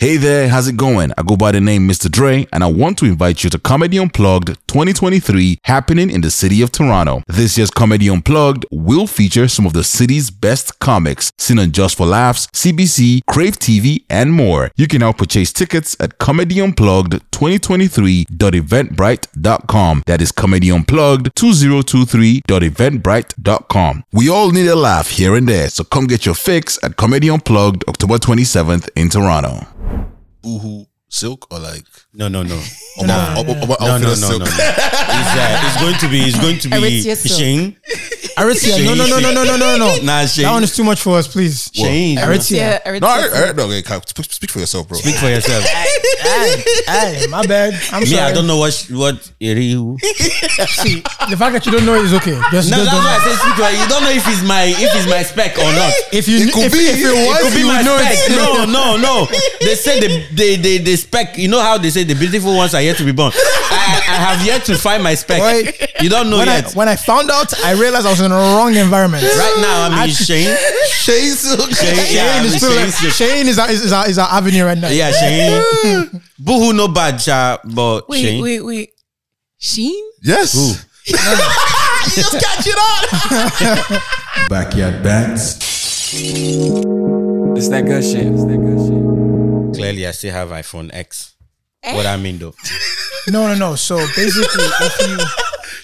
Hey there, how's it going? I go by the name Mr. Dre, and I want to invite you to Comedy Unplugged 2023 happening in the city of Toronto. This year's Comedy Unplugged will feature some of the city's best comics, seen on Just for Laughs, CBC, Crave TV, and more. You can now purchase tickets at Comedy Unplugged 2023.eventbrite.com. That is Comedy Unplugged 2023.eventbrite.com. We all need a laugh here and there, so come get your fix at Comedy Unplugged October 27th in Toronto. Boohoo silk or like No, no, no. Oba- Oba- Oba- No, no, no, outfitter no, no. It's, uh, it's going to be. It's going to be Aritzia. Shane. Aritzia. No, no, no, no, no, no, no, no. Nah, Shane. That one is too much for us, please. Shane. Aritzia. No, I, I, no, okay, speak for yourself, bro. Speak for yourself. aye, my bad. I'm sorry. Yeah, I don't know what what Erihu. See, the fact that you don't know is okay. Just, no, just that's why. I say speak for you. Don't know if it's my if it's my spec or not. If you it could if, be if it was, it could be my know spec. No, no, no. They say the the the the spec. You know how they say the beautiful ones are yet to be born. I, I have yet to find my spec. Wait, you don't know when yet. I, when I found out, I realized I was in the wrong environment. right now, I'm in Shane. Shane silk. Shane, yeah, Shane is in still Shane's silk. Shane is our, is, is our, is our avenue right now. Yeah, Shane. Boohoo, no bad, cha, but Wait, Shane. wait, wait. Sheen? Yes. Who? you just catch it on. Backyard Bants. It's that good shit. It's that good shit. Clearly, I still have iPhone X. Eh? What I mean, though. No, no, no. So basically, if you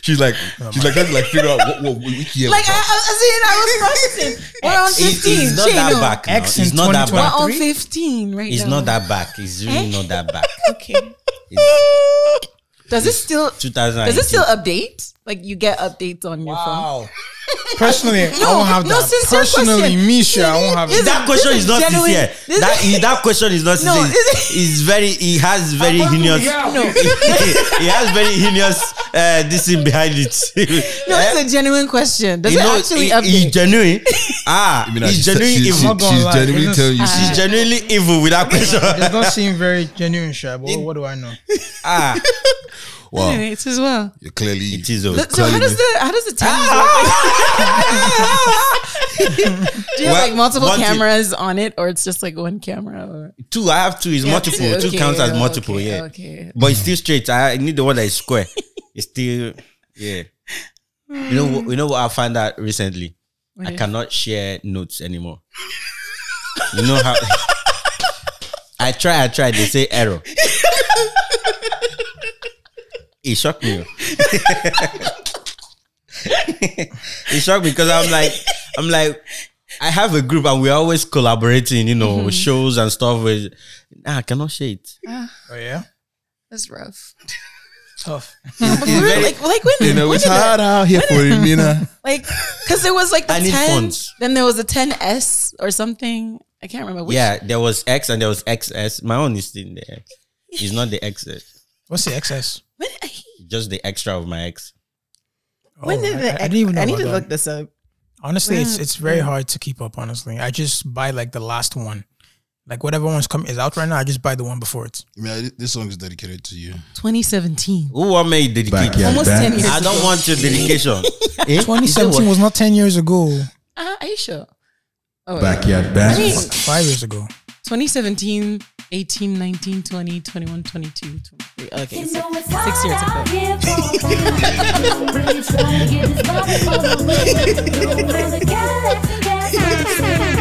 She's like, she's like, trying to like figure out what, what which year. Like, I, I, I see, I was processing. We're on It's, 15. it's not Shane, that no. back. Now. It's not that back. We're on 15 right It's now. not that back. It's really eh? not that back. Okay. It's Does it still, 2018. does it still update? Like, you get updates on your phone? Wow. personally, I won't have no, that. sincere Personally, question. me, sure, I won't have This that. That question is is not genuine- sincere. this That is- is, that question is not No, sincere. this It's very. He has very heinous. No, he has very heinous. Uh, this thing behind it. no, it's a genuine question. Does you it know, actually he- update? he's genuine. Ah, I mean, he's she's, genuinely she's, evil. she's, I'm not gonna lie, genuinely it's telling you. She's She's genuinely evil with that question. It does not seem very genuine, sure, but what do I know? ah, wow. Anyway, it's as well. You're clearly. it is. oh. So how does the how does the time work? Do you have like multiple one thing- cameras on it, or it's just like one camera? Or Two. I have two. It's multiple. Two Okay, counts as multiple. okay, yeah. Okay. But it's still straight. I need the one that is square. It's still yeah. You know, what- you know what I found out recently. I is? cannot share notes anymore. you know how I try, I try. They say error. It shocked me. it shocked me because I'm like, I'm like, I have a group and we're always collaborating. You know, mm-hmm. shows and stuff. With nah, I cannot share it. Ah. Oh yeah, That's rough. tough. It's very- like like when You know, when it's did the- hard out here for him, you know. like because there was like the I ten, funds. then there was a 10s or something. I can't remember. Which, yeah, there was X and there was XS. My own is still the X. It's not the XS. What's the excess? When, Just the extra of my X. when Oh, did I- the I, I didn't even know I need to that. look this up. Honestly, it's it's very hard to keep up. Honestly, I just buy like the last one, like whatever one's come is out right now. I just buy the one before it. I mean, this song is dedicated to you. 2017. Who I made dedicate? Backyard Almost 10 Bands. years I don't ago. want your dedication. Eh? 2017 was not 10 years ago. Uh, are you sure? Oh, wait. Backyard I Bands. mean, Five years ago. 2017, 18, 19, 20, 21, 22, 23. Okay, You so know it's six years ago. hard out here for you. Really trying to get this body for the win. For the gas, gas, I'm saying.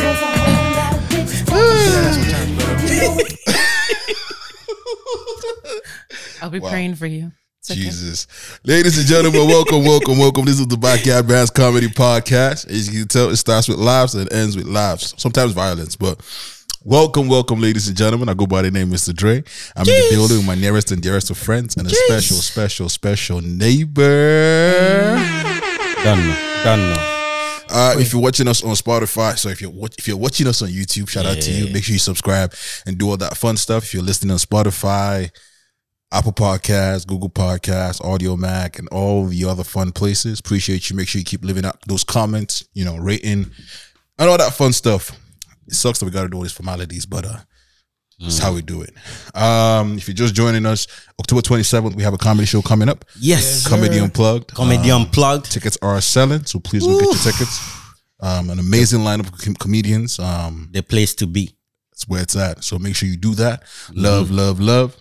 'Cause a whole lot of bitches don't I'll be Wow. praying for you. It's okay. Jesus. Ladies and gentlemen, welcome, welcome, welcome. This is the Backyard Bants Comedy Podcast. As you can tell, it starts with laughs and it ends with laughs. Sometimes violence, but welcome, welcome, ladies and gentlemen. I go by the name Mr. Dre. I'm in the building with my nearest and dearest of friends and a special, special, special neighbor. Done now. Done now. Uh, if you're watching us on Spotify, so if you're wat- if you're watching us on YouTube, shout out to you. Make sure you subscribe and do all that fun stuff. If you're listening on Spotify, Apple Podcasts, Google Podcasts, Audiomack, and all the other fun places, appreciate you. Make sure you keep living out those comments, you know, rating and all that fun stuff. It sucks that we got to do all these formalities, but uh, it's how we do it. Um, if you're just joining us, October 27th, we have a comedy show coming up. Yes. Comedy Unplugged. Comedy Um, unplugged. tickets are selling, so please go get your tickets. Um, an amazing lineup of com- comedians. Um, The place to be. That's where it's at. So make sure you do that. Love, love, love.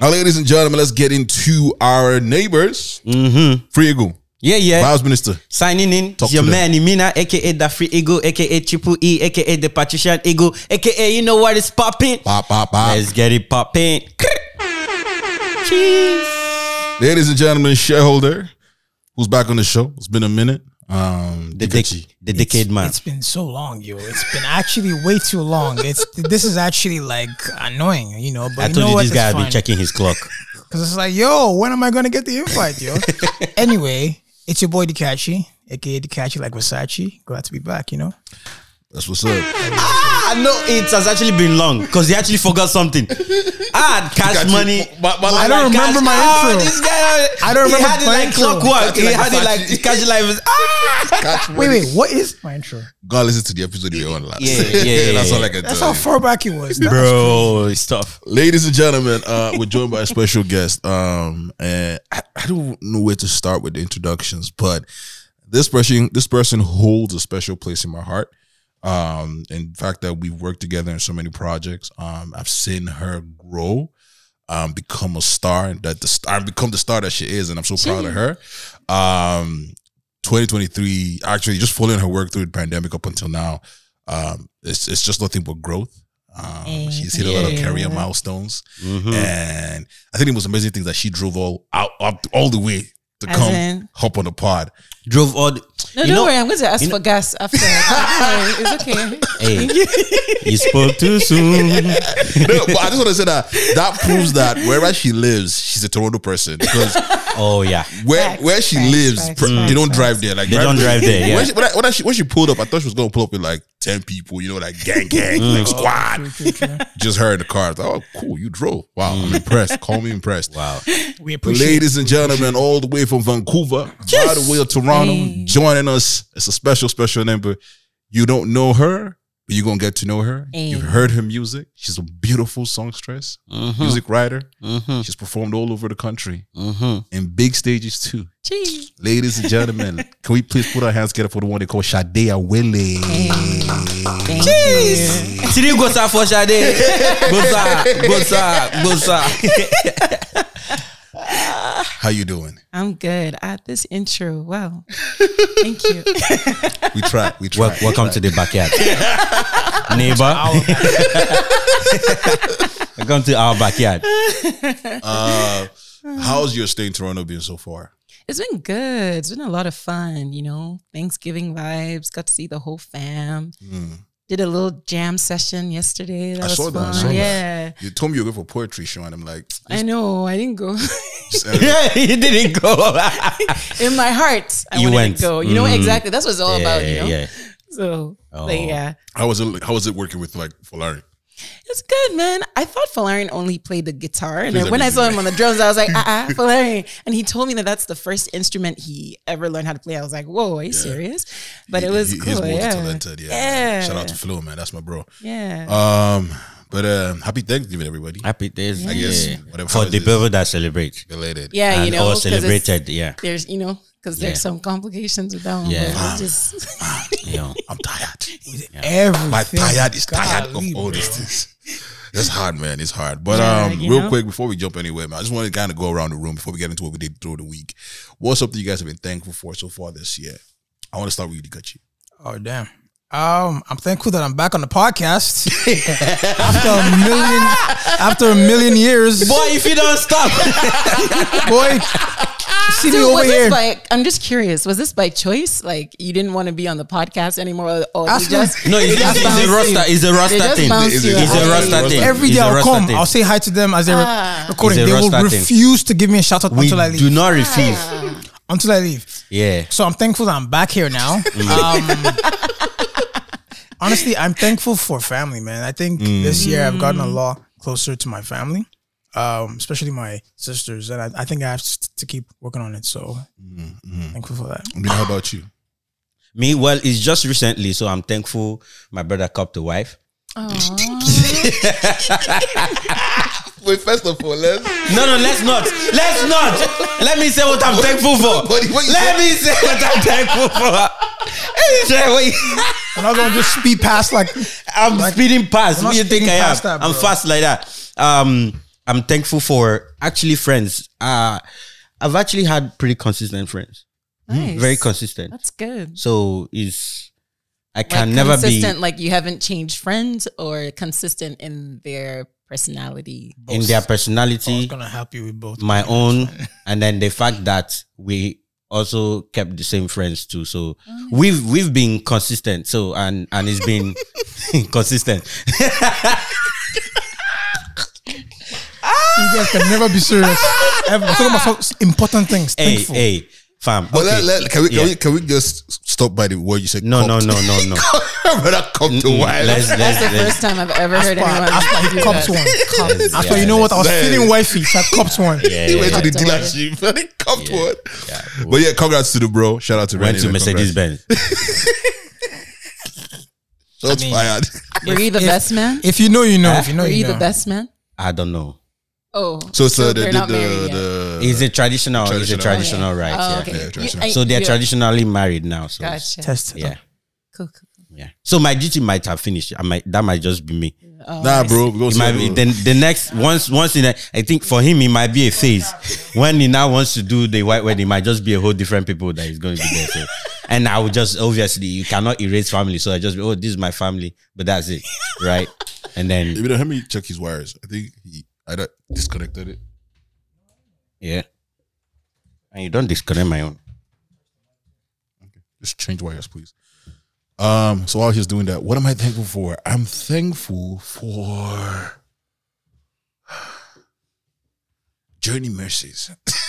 Now, ladies and gentlemen, let's get into our neighbors. Mm-hmm. Free Eagle, Yeah, yeah. Vice Minister. Signing in, Talk your to man Amina, aka the Free Eagle, aka Triple E, aka the Patrician Eagle, aka you know what is popping. Pop, pop, pop. Let's get it popping. Cheese. Ladies and gentlemen, shareholder who's back on the show. It's been a minute. Um, The, Dikachi. dec- the decade man. It's been so long, yo. It's been actually way too long. It's this is actually like annoying, you know. But I you told know you what? this guy had been checking his clock. Cause it's like, yo, when am I gonna get the invite, yo? anyway, it's your boy Dikachi, aka Dikachi like Versace. Glad to be back, you know. That's what's up. ah, no, it has actually been long because he actually forgot something. Ah, cash Dikachi, money. but- but I don't Like, remember my ah, intro. This guy, I don't remember he remember had it my like intro. clockwork. He like had it like Versace. cash life. is- Ah! Wait, wait, what is my intro? Go listen to the episode you were on last. Yeah, yeah, yeah, That's all yeah. I can That's tell how you. far back it was. That was Bro, it's tough. Ladies and gentlemen, uh, we're joined by a special guest. Um, and I, I don't know where to start with the introductions, but this person, this person holds a special place in my heart. Um, in fact, that we've worked together in so many projects. Um, I've seen her grow, um, become a star, and that the star become the star that she is, and I'm so proud of her. Um, 2023, actually, just following her work through the pandemic up until now, um, it's it's just nothing but growth. Um, she's hit a lot of career milestones, Mm-hmm. and I think the most amazing thing is that she drove all out up all the way to As come in? hop on the pod. Drove all. The, No, you don't know, worry. I'm going to ask you for gas after. It's okay. Hey, you spoke too soon. no, but I just want to say that that proves that wherever she lives, she's a Toronto person because Oh yeah. where Facts, where she facts, lives, facts, pr- they don't facts. drive there. Like They don't drive there, yeah. When she, when, I, when, I, when she pulled up, I thought she was gonna pull up with like ten people. You know, like gang, gang, Mm. like squad. Just her in the car. I thought, oh, cool, you drove. Wow, I'm impressed. Call me impressed. Wow. We appreciate Ladies and gentlemen, all the way from Vancouver, by the way of Toronto, Hey. joining us. It's a special, special number. You don't know her, but you're gonna get to know her. Hey. You've heard her music. She's a beautiful songstress, Mm-hmm. music writer. Mm-hmm. She's performed all over the country Mm-hmm. in big stages too. Cheese. Ladies and gentlemen, can we please put our hands together for the one they call Sade Awele? Thank you. Three gbosa for Sade. Gbosa, gbosa, gbosa. How you doing? I'm good at this intro. Wow. Thank you. We try. We try. Wel- welcome to the backyard, neighbor. welcome to our backyard. Uh, how's your stay in Toronto been so far? It's been good. It's been a lot of fun, you know, Thanksgiving vibes. Got to see the whole fam. Did a little jam session yesterday. That. I was saw that, I fun. saw that. yeah. You told me you were going for poetry show, and I'm like, I know. I didn't go. Yeah, you didn't go. In my heart, I You wanted went. to go. You know Mm. exactly. That's what it's all yeah, about. You know. yeah. So, Oh. like, yeah, how was it? How was it working with like Folari? It's good, man. I thought Falarian only played the guitar, and then when I saw him on the drums, I was like, ah, ah, Falarian, and he told me that that's the first instrument he ever learned how to play. I was like, whoa, are you serious? But it was He- cool. He's multi-talented. Yeah. Yeah. Shout out to Flo, man. That's my bro. Yeah. Um, but uh, happy Thanksgiving, everybody. Happy days. I guess whatever for the people that celebrate. Belated. yeah, you know, or 'cause celebrated. Yeah, There's, you know, because Yeah. there's some complications with that one. Yeah. but it's just you know. I'm tired. everything. My tired is tired Golly, of all bro. these things. It's hard, man. It's hard. But Yeah, um, real know? quick before we jump anywhere, man, I just want to kind of go around the room before we get into what we did through the week. What's something you guys have been thankful for so far this year? I want to start with you, Dikachi. Oh damn. Um, I'm thankful that I'm back on the podcast after a million after a million years. Boy, if you don't stop, Boy, see me over was here. this by? I'm just curious. Was this by choice? Like you didn't want to be on the podcast anymore, or you just no, it's, just it's, a you? roster. It's a They roster thing. bounced It's you a- It's a out. roster thing. Every It's day a I'll come. thing. I'll say hi to them as they're Ah. recording. They will roster thing. refuse to give me a shout out We until I leave. do not refuse. Until I leave. Yeah. So I'm thankful that I'm back here now. Um, honestly, I'm thankful for family, man. I think this year I've gotten a lot closer to my family, um, especially my sisters, and I, I think I have to to keep working on it. So thankful for that. I mean, how about you? Me, well, it's just recently, so I'm thankful my brother copped a wife. Wait, first of all, let's. No, no, let's not. Let's not. Let me say what I'm thankful for. What- what Let me say what I'm thankful for. Let me say what you- I'm not gonna just speed past like I'm speeding past. I'm What do you think speeding I am? that, I'm fast like that. Um, I'm thankful for actually friends. Uh, I've actually had pretty consistent friends. Nice. Very consistent. That's good. So is I Like can never be consistent, like you haven't changed friends, or consistent in their personality. in their I was personality, gonna help you with both. my own, and then the fact that we also kept the same friends too. So we've we've been consistent. So and and it's been consistent. You guys can never be serious. Ever. I'm talking about important things. hey, Thankful. hey, fam. But okay. let, let, can we can Yeah. we can we just stop by the word you said? No, no, cupped? no, no, no. Brother, cupped to Mm-mm. wild. Let's let's That's the let's first time I've ever heard anyone. Aspa, do he cops that. one. let's- Aspa, yeah, you know what? I was feeling wifey. So I cops one. Yeah, he yeah, went to the Cupped one. dealership and he cupped one. yeah. But yeah, congrats to the bro. Shout out to Went Rennie, to man. Mercedes Congrats. Benz. Shots I mean- fired. Were you the If- best man? If you know, you know. Huh? If you know, Were you you know. the best man? I don't know. Oh, So so they they're did not the married yet. the It's a traditional. It's a Traditional. traditional right. Oh, yeah. okay. Yeah, You- traditional. I- So they're you- traditionally married now. So it's- Gotcha. Test. yeah, Cool, cool, cool. yeah. So my duty might have finished. I might that might just be me. Oh, Nah, bro. see. Go It might the be, then the next once once in a, I think for him it might be a phase. When he now wants to do the white wedding, it might just be a whole different people that is going to be there. So, and I would just obviously you cannot erase family, so I just be, oh this is my family, but that's it, right? And then Maybe let me check his wires. I think he either disconnected it. yeah, and you don't disconnect my own. Okay. Just change wires, please. Um, so while he's doing that, what am I thankful for? I'm thankful for Journey Mercies.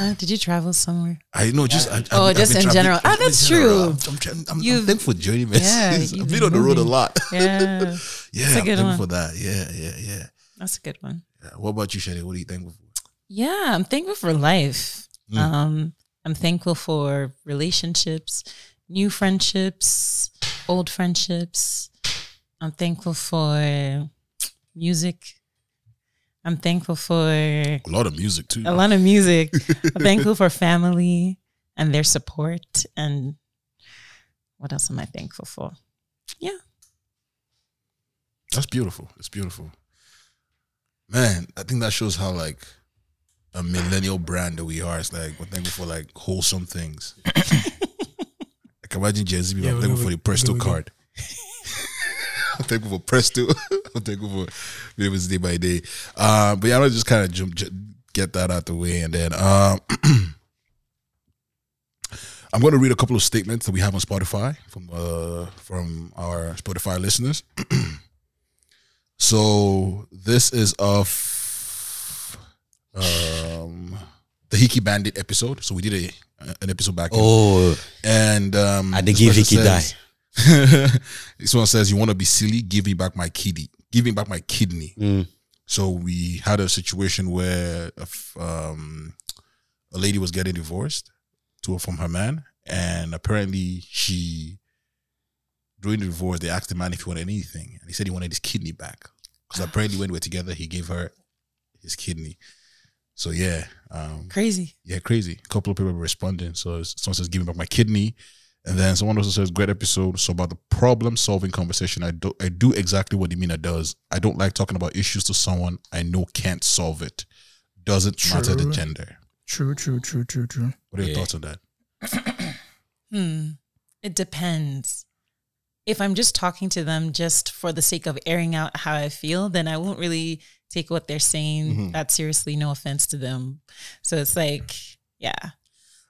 Uh, did you travel somewhere? I know, just I, Oh, I've- I've just in general. Ah, I've that's in general. true. I'm, I'm, I'm, I'm You've- thankful for Journey Mercies. you've I've been been on the road a lot. Yeah, Yeah, That's a I'm thankful one. for that. Yeah, yeah, yeah, that's a good one. Yeah. What about you, Sade? What are you thankful for? Yeah, I'm thankful for life. Mm. Um, I'm thankful for relationships, new friendships, old friendships. I'm thankful for music. I'm thankful for A lot of music too. a lot of music. I'm thankful for family and their support. And what else am I thankful for? Yeah. That's beautiful. It's beautiful. Man, I think that shows how like a millennial brand that we are. It's like we're thankful for like wholesome things. I can imagine Gen Z people Yeah, I'm thankful for the Presto card. I'm thankful for Presto. I'm thankful for being able to day by day. Uh, but yeah, I'm gonna just kind of jump, ju- get that out the way, and then um, I'm going to read a couple of statements that we have on Spotify from uh, from our Spotify listeners. So this is of um the Hiki Bandit episode. So we did a an episode back. Oh, and um I this give Hiki says- this one says, "You want to be silly? Give me back my kidney. Give me back my kidney." mm, So we had a situation where if, um, a lady was getting divorced to from her man, and apparently she during the divorce they asked the man if he wanted anything, and he said he wanted his kidney back because apparently when they were together he gave her his kidney. So yeah, um, Crazy. yeah, crazy. A couple of people were responding. So someone says, "Give me back my kidney," and then someone also says, "Great episode." So about the problem-solving conversation, I do I do exactly what Amina does. I don't like talking about issues to someone I know can't solve it. Doesn't matter the gender. True, true, true, true, true. What are your Yeah. thoughts on that? Hmm. It depends. If I'm just talking to them just for the sake of airing out how I feel, then I won't really take what they're saying Mhm. that seriously. No offense to them. So it's like, yeah.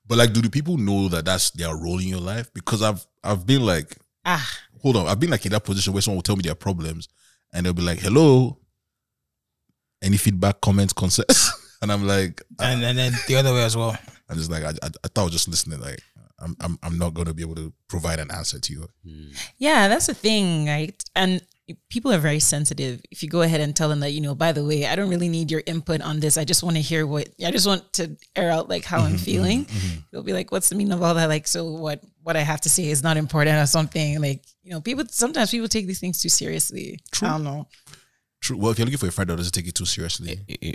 But like, do the people know that that's their role in your life? Because I've I've been like, Ah, hold on, I've been like in that position where someone will tell me their problems, and they'll be like, "Hello, any feedback, comments, concerns?" and I'm like, And, and then the other way as well. I'm just like, I, I, I thought I was just listening. Like, I'm, I'm, I'm not going to be able to provide an answer to you. yeah, that's the thing, right? And people are very sensitive. If you go ahead and tell them that, you know, by the way, I don't really need your input on this. I just want to hear what I just want to air out like how I'm feeling. They'll be like, "What's the meaning of all that?" Like, so what? What I have to say is not important or something. Like, you know, people sometimes people take these things too seriously. I don't know. True. Well, if you're looking for a friend that doesn't take it too seriously, eh, eh.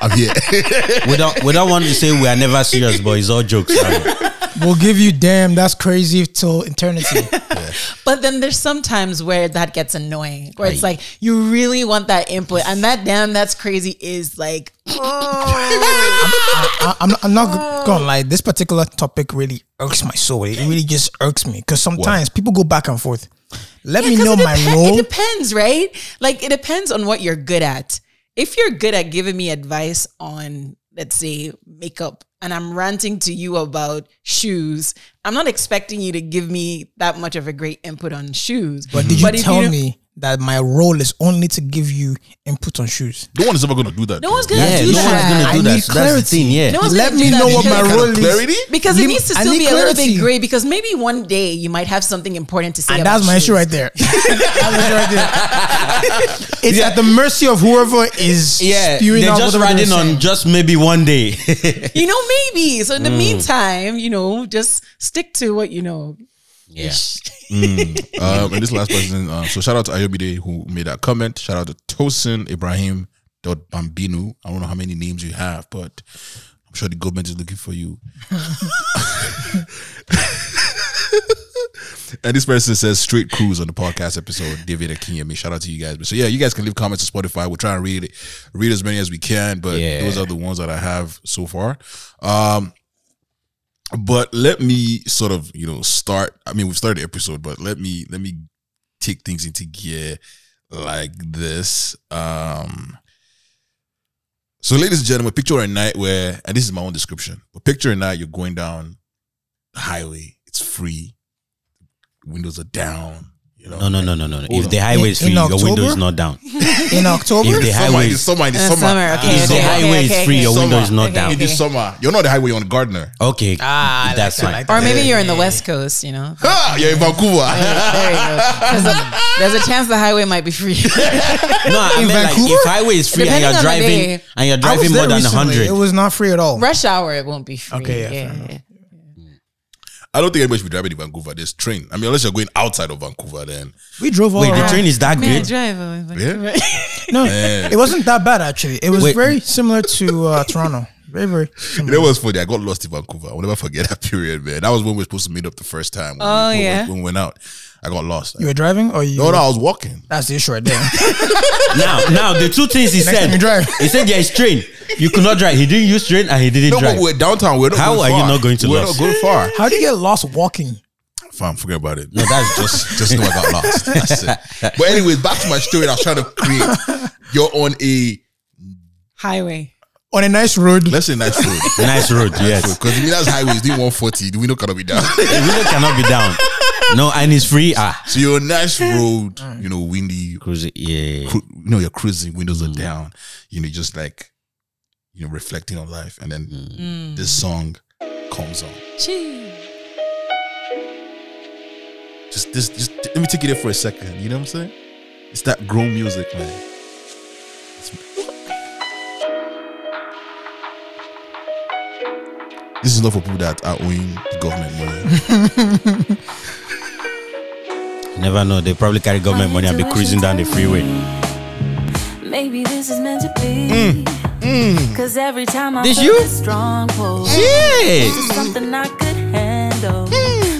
I'm here. we don't we don't want to say we are never serious, but it's all jokes. right? we'll give you damn. That's crazy till eternity. But then there's sometimes where that gets annoying, where it's like you really want that input, and that damn that's crazy is like, I, I'm, I'm not gonna lie. This particular topic really irks my soul. It really just irks me because sometimes people go back and forth. Let me know it my depen- role. It depends, right? Like it depends on what you're good at. If you're good at giving me advice on, let's say, makeup, and I'm ranting to you about shoes, I'm not expecting you to give me that much of a great input on shoes. But did you if tell don't- me that my role is only to give you input on shoes? No one is ever gonna do that. No one's gonna Yeah, do no one's that. gonna I that. need So that's the thing. clarity. Yeah. No one's Let gonna do me know what because- my Kind of role is. clarity. Because it needs to still need be a little bit gray. Because maybe one day you might have something important to say. And about that's my issue right there. that's my issue right there. It's at the mercy of whoever is Yeah, spewing they're out just whatever they're riding on just maybe one day. You know, maybe. So in Mm. the meantime, you know, just stick to what you know. Yeah. Um, and this last person, uh, so shout out to Ayobide who made that comment. Shout out to Tosin Ibrahim dot Bambino. I don't know how many names you have, but I'm sure the government is looking for you. and this person says straight cruise on the podcast episode. David Akinyemi. Shout out to you guys. But so yeah, you guys can leave comments on Spotify. We'll try and read it, read as many as we can. But Yeah. those are the ones that I have so far. Um, but let me sort of you know start i mean we've started the episode but let me let me take things into gear like this. Um so ladies and gentlemen picture a night where and this is my own description but picture a night you're going down the highway. It's free. Windows are down you know No, no, no, no, no. Hold If on. the highway is In- free, in your window is not down. in October. If the It's summer, highway it's is summer, it's Uh, summer. summer, okay, if the okay, highway okay, is free, okay. your window is not Okay. down. It is summer. You're not the highway on Gardiner. Okay, Ah, that's that, fine. like. Or maybe you're in the West Coast, you know. Ah, you're in Vancouver. There you go. 'Cause, There's a chance the highway might be free. No, I In mean like Vancouver? if highway is free and Depending you're on the driving day. and you're I was driving more than recently. hundred. It was not free at all. Rush hour, it won't be free. Okay, yeah, yeah, fair yeah. I don't think anybody should be driving in Vancouver. There's train. I mean, unless you're going outside of Vancouver, then We drove all Wait, the around. train is that Man, good? drive. oh, like- Yeah. No, Man. it wasn't that bad actually. It was Wait. very similar to uh, Toronto. Very, very You similar. know what's funny? I got lost in Vancouver. I'll never forget that period, man. That was when we were supposed to meet up the first time. When Oh, we, when we- yeah. When we went out, I got lost. You were driving or you? no, no, I was walking. That's the issue right there. Now, now the two things he Next time said. you drive. He said there is train. You could not drive. He didn't use train and he didn't No, drive. but we're downtown. We're not How going are you far. not going to We're lost? not going far. How do you get lost walking? Fine, forget about it. No, that's just just know I got lost. That's it. But anyways, back to my story. I was trying to create. You're on a Highway. On a nice road. let's say nice road. nice road. Yes, Because if that's highways, doing 140, the window cannot be down. the window cannot be down. No, and it's free. Ah, so you're on a nice road, you know, windy. cruise. Yeah. Cru- you know, you're cruising, windows are mm. down. You know, just like you know, reflecting on life, and then mm. Mm. this song comes on. Chee. Just this, just let me take it there for a second. You know what I'm saying? It's that grown music, man. It's- This is not for people that are owing the government money. Never know. They probably carry government money and be cruising down the freeway. Maybe this is meant to be. Mm. Mm. Cause every time I This feel you? this strong pull, Yeah. this is something I could handle.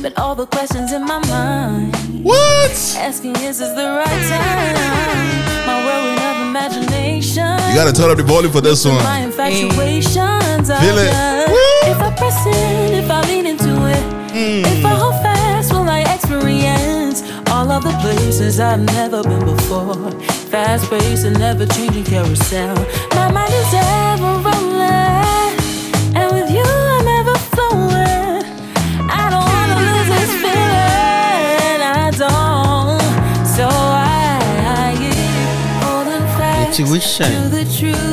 But all the questions in my mind, what? asking is this the right time? My whirlwind of imagination. You gotta turn up the volume for this one. My infatuations are Feel it. Woo. If I press in, if I lean into it, if I hold fast, will I experience all of the places I've never been before? Fast paced and never changing carousel. My mind is ever rolling, and with you I'm ever flowing. I don't wanna lose this feeling, I don't. So I, I holding fast to the truth.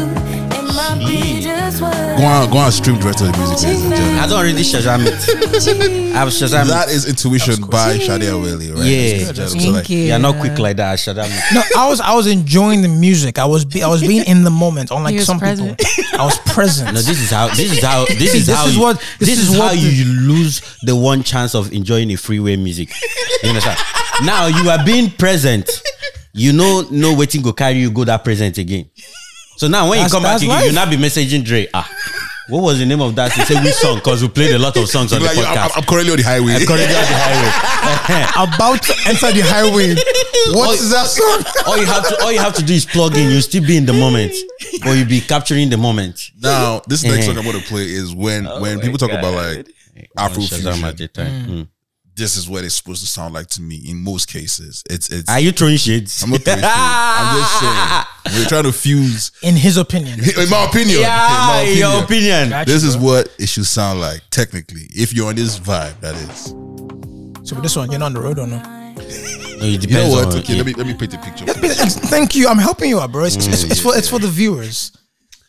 Go on, go on, stream direct to the music, ladies and gentlemen. I don't really Shazam it. I've Shazam That it. is Intuition by Sade Awele, right? Yeah. Ladies and gentlemen. So, like, you. You're not quick like that. Shazam it. No, I was I was enjoying the music. I was be, I was being in the moment. Unlike was some present. people, I was present. No, this is how. This is how. This is This how. is you, what- This, this is, is how what you lose the one chance of enjoying a freeway music. You understand? now you are being present. You know, no waiting go carry you go that present again. So now when That's- you come back that's again, life. you not be messaging Dre. Ah, What was the name of that? He said which song? Because we played a lot of songs on the Like, I'm, podcast. I'm currently on the highway. I'm currently on the highway. About to enter the highway. What is that song? all you have to all you have to do is plug in. You still be in the moment, or you be capturing the moment. Now, this next Uh-huh. song I'm going to play is when when people talk about like Afro Shazam at the fusion. time. Mm. This is what it's supposed to sound like to me. In most cases, it's it's. Are you throwing shades? I'm not throwing shade. I'm just saying we're trying to fuse. In his opinion. In my opinion, Yeah, in my your opinion. Gotcha, This is bro. what it should sound like technically. If you're on this vibe, that is. So with this one, you're not on the road or no? No, it depends You know what? on- Okay, yeah. let me let me paint the picture. Thank you. I'm helping you out, bro. It's, it's, Mm, it's for it's for the viewers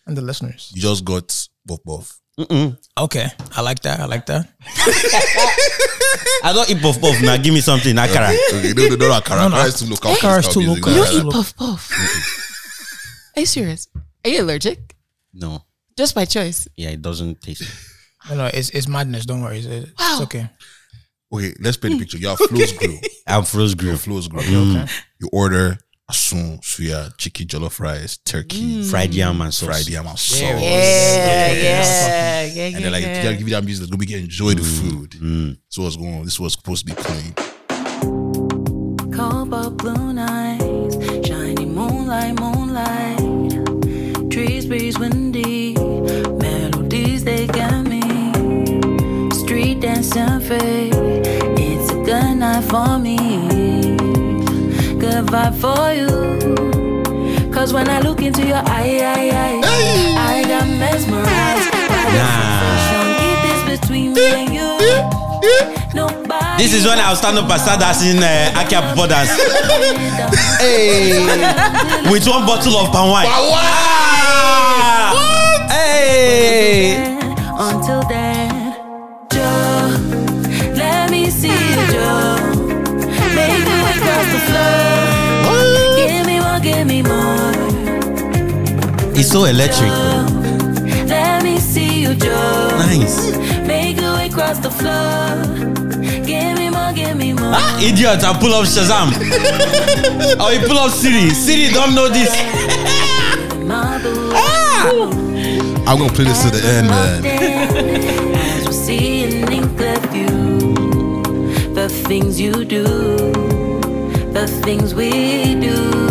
and the listeners. You just got puff puff. Okay, I like that. I like that. I don't eat puff puff now. Give me something. Akara. Okay, no, no, no, no, Akara. No, no, Akara is too local. Akara is too local. You Yeah. eat puff puff. Are you serious? Are you allergic? No. Just by choice. Yeah, it doesn't taste. No, no, it's, it's madness. Don't worry. It's, it's Wow. okay. Okay, let's paint the picture. You have Flo's Grill. I'm froze grill. Flo's Grill. Mm. You order asun, suya, chicken jollof rice, turkey, Fried yam and sauce. fried yam and sauce. Yeah, yeah, yeah, yeah. And they're like, you gotta give you that music that's gonna make you enjoy the food. Mm. So what's going on? This was supposed to be playing. Cobalt blue nights, shiny moonlight, moonlight. Trees breeze windy, melodies they got me. Street dance and fade, it's a good night for me. Good vibe for you. Cause when I look into your eye, eye, eye, I got mesmerized by the sensation. Keep this between me and you. Nobody This is when I'll stand up and start dancing uh, Akia Popo dance. Hey, with one bottle of palm wine. Ah! Hey, Until then, Joe, let me see you, Joe. Make me way across the floor. Give me more, give me more. it's so electric. Let me see you, Joe. Nice. Make your way across the floor. Give me more, give me more. Ah, idiot! I pull up Shazam. oh, you pull up Siri. Siri don't know this. Boo. I'm gonna play this to the end, man. As we see an ink view, the things you do, the things we do.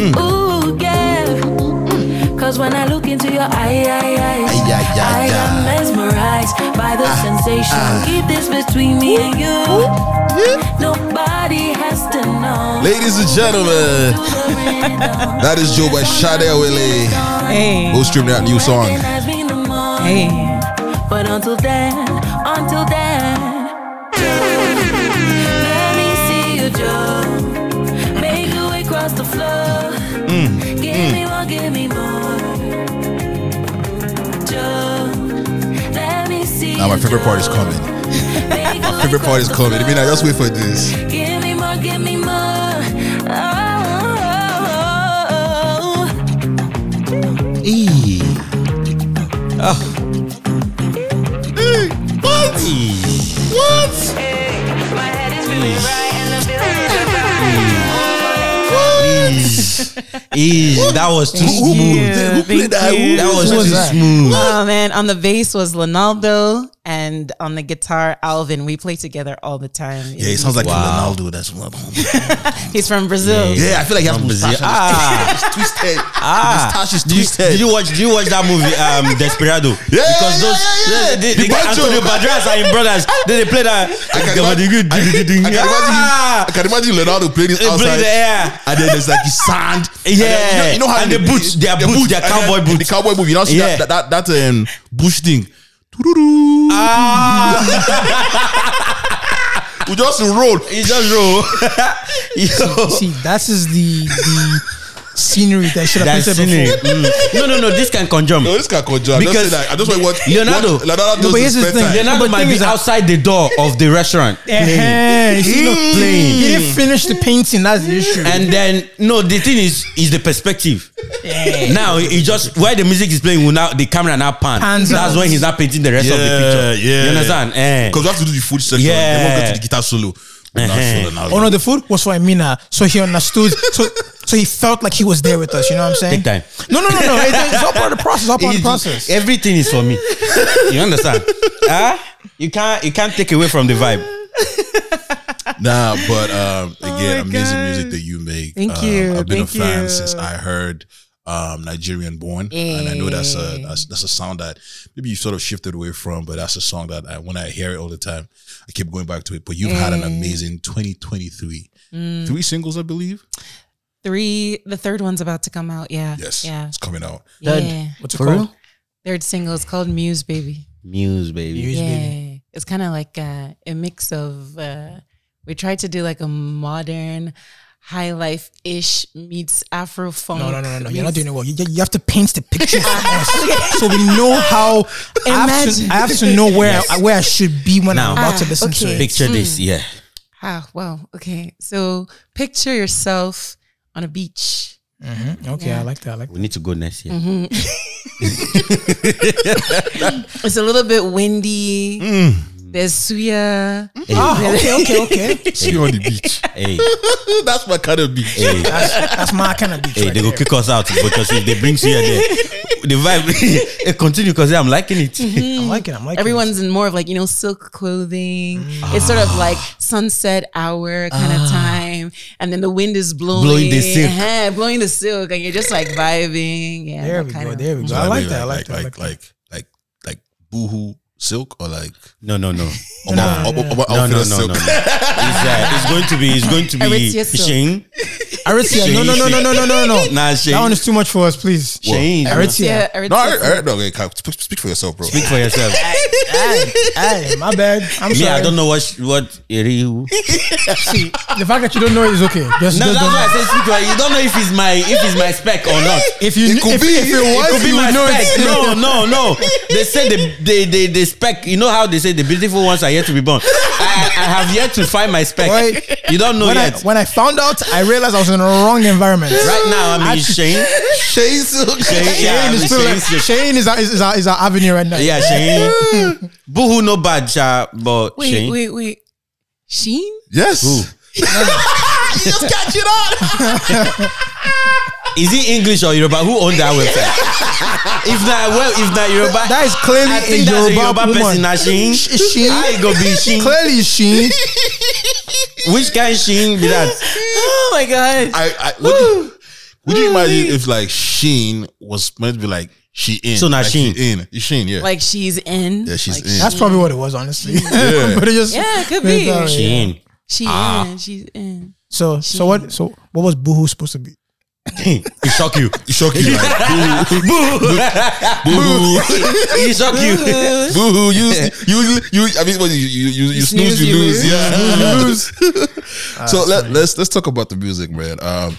Mm. Ooh, yeah. Mm. Cause when I look into your eye, eye, eye, Ay, ay, ay, I am mesmerized by the ah, sensation. Ah. Keep this between me and you. Nobody has to know. Ladies and gentlemen, that is JO by Sade Awele. Hey, Go stream that new song. hey. But until then, until then, Now my favorite part is coming. my Favorite part is coming. I mean, I just wait for this. floor. Give me more, give me more. Oh, Eee. Oh. What? What? Eee, that was too Who, who, smooth. who, who played that? Who, That was Who was too that? smooth. Oh man, on the bass was Ronaldo, and on the guitar Alvin. We play together all the time. yeah, it sounds like Wow. Ronaldo. That's one. He's from Brazil. Yeah, I feel like he has From mustache. Brazil. Ah. It's twisted. Ah, His mustache is twisted. did you watch? Did you watch that movie, um, Desperado? Yeah, because yeah, those yeah, yeah. they, The they get Banjo. Antonio Banderas and his brothers. Then they play that. I can imagine, I, I can imagine, Ah, I can imagine Leonardo playing this they play outside. the air. And then there's like his sand. And then, Yeah. you know, you know how And in the boots, their boots, their and cowboy boots. The cowboy boot. You know, see Yeah. that, that, that, that um, bush thing. Tururu. Ah, We just roll. he just roll. Yo. See, that is the the scenery that should have That's painted scenery. before. Mm. No, no, no. This can conjure. No, this can conjure. I'm just Because saying that. I just want what Leonardo- what Leonardo No, but to here's the thing. time. Leonardo But might be outside the door of the restaurant playing. Eh, you see, He look, not playing. He didn't finish the painting. That's the issue. And then no, the thing is, is the perspective. Now he just while the music is playing, will now the camera now pan. Pans That's out. when he's not painting the rest of the picture. yeah. You understand? Eh. Because we have to do the food section. Yeah. Then we'll get to the guitar solo. Not Uh-huh. Oh no, the food was for Amina, so he understood. So so he felt like he was there with us. You know what I'm saying? Take time. No, no, no, no. It- it's all part of the process. All part of the process. Everything is for me. You understand? Ah, you can't you can't take away from the vibe. Nah, but um, again, Oh my amazing God. music that you make. Thank Um, you, I've been thank a fan you. since I heard um, Nigerian Born, and I know that's a that's, that's a sound that maybe you sort of shifted away from, but that's a song that I, when I hear it all the time, I keep going back to it. But you've had an amazing 2023, Mm. three singles, I believe. Three. The third one's about to come out. Yeah. Yes, Yeah. it's coming out. Yeah. What's it For called? real? Third single is called Muse, baby. Muse, baby. Muse, yeah. baby. It's kind of like a, a mix of. Uh, we tried to do like a modern, high life ish meets Afro funk. No, no, no, no, no. You're not doing it well. You, you have to paint the picture for us, so we know how. I have, to, Imagine. I have to know where I, where I should be when I'm Now. about to Ah, listen to it. Picture this, yeah. Ah, well, okay. So picture yourself on a beach. Okay, I like that. I like that. We need to go next year. It's a little bit windy. There's suya. Ah, okay, okay, okay. See you on the beach. Hey, that's my kind of beach. hey, That's, that's my kind of beach. hey, right they go kick us out because if they bring you there, the vibe it continue because I'm liking it. I'm liking. it, I'm liking. it. Everyone's in more of like, you know, silk clothing. It's sort of like sunset hour kind of time. And then the wind is blowing. Blowing the silk. Uh-huh, blowing the silk. And you're just like vibing. Yeah. There we go. of- There we go. So I like mean, that. I like that. Like like like like like boohoo silk or like No, no, no. Omo- Nah. Omo- Omo- No, no, outfit no, silk. no, no. It's, uh, it's going to be. It's going to be Aritzia silk. Shane. Aritzia. No, no, no, no, no, no, no, no. Nah, Shane. That one is too much for us, please. Shane. Aritzia. Yeah, No, I, Aritzia. I, no, okay, Kyle, speak, speak for yourself, bro. Speak for yourself. Hey, hey, my bad. I'm Me, sorry. I don't know what sh- what Erihu. See, the fact that you don't know it is okay. Just, No, just that's don't why I know. say speak for. You don't know if it's my if it's my spec or not. If you, It could if, be. if it It was, could be you my would know spec. it. No, no, no. They say the the the, the spec. You know how they say the beautiful ones are yet to be born. I, I have yet to find my spec. Boy, you don't know when I, yet. when I found out, I realized I was in the wrong environment. right now, I mean Shane. Shane Silk. Shane, Shane yeah, is still Shane like, Shane is our, is, is, our, is our avenue right now. Yeah, Shane. Boohoo, no bad, cha, but Wait, Shane. wait, wait. Shane? Yes. Who? Just catch it on. Is it English or Yoruba? Who owned that website? if not, well, if not Yoruba, That is clearly I a think that's a Yoruba, Yoruba woman. person. Now Sheen. Sh- Sheen? How go be Sheen? Clearly, Sheen. Which kind Sheen be that? Oh my God. I, I would, you, would you imagine if like Sheen was meant to be like she in? So now like Sheen. she in. Sheen, yeah. Like she's in. yeah, she's like in. That's probably what it was, honestly. Yeah. but it just Yeah, it could be. it's all right, yeah. Sheen. She Ah. in. She's in. So, so what? So, what was Boohoo supposed to be? It shock you. It shock you like boo, boo, boo, It shock you. boo, boo. You, you, you. I mean, what, you, you, you, you snooze, snooze, you you lose. lose. Yeah, you lose. so let, let's let's talk about the music, man. Um,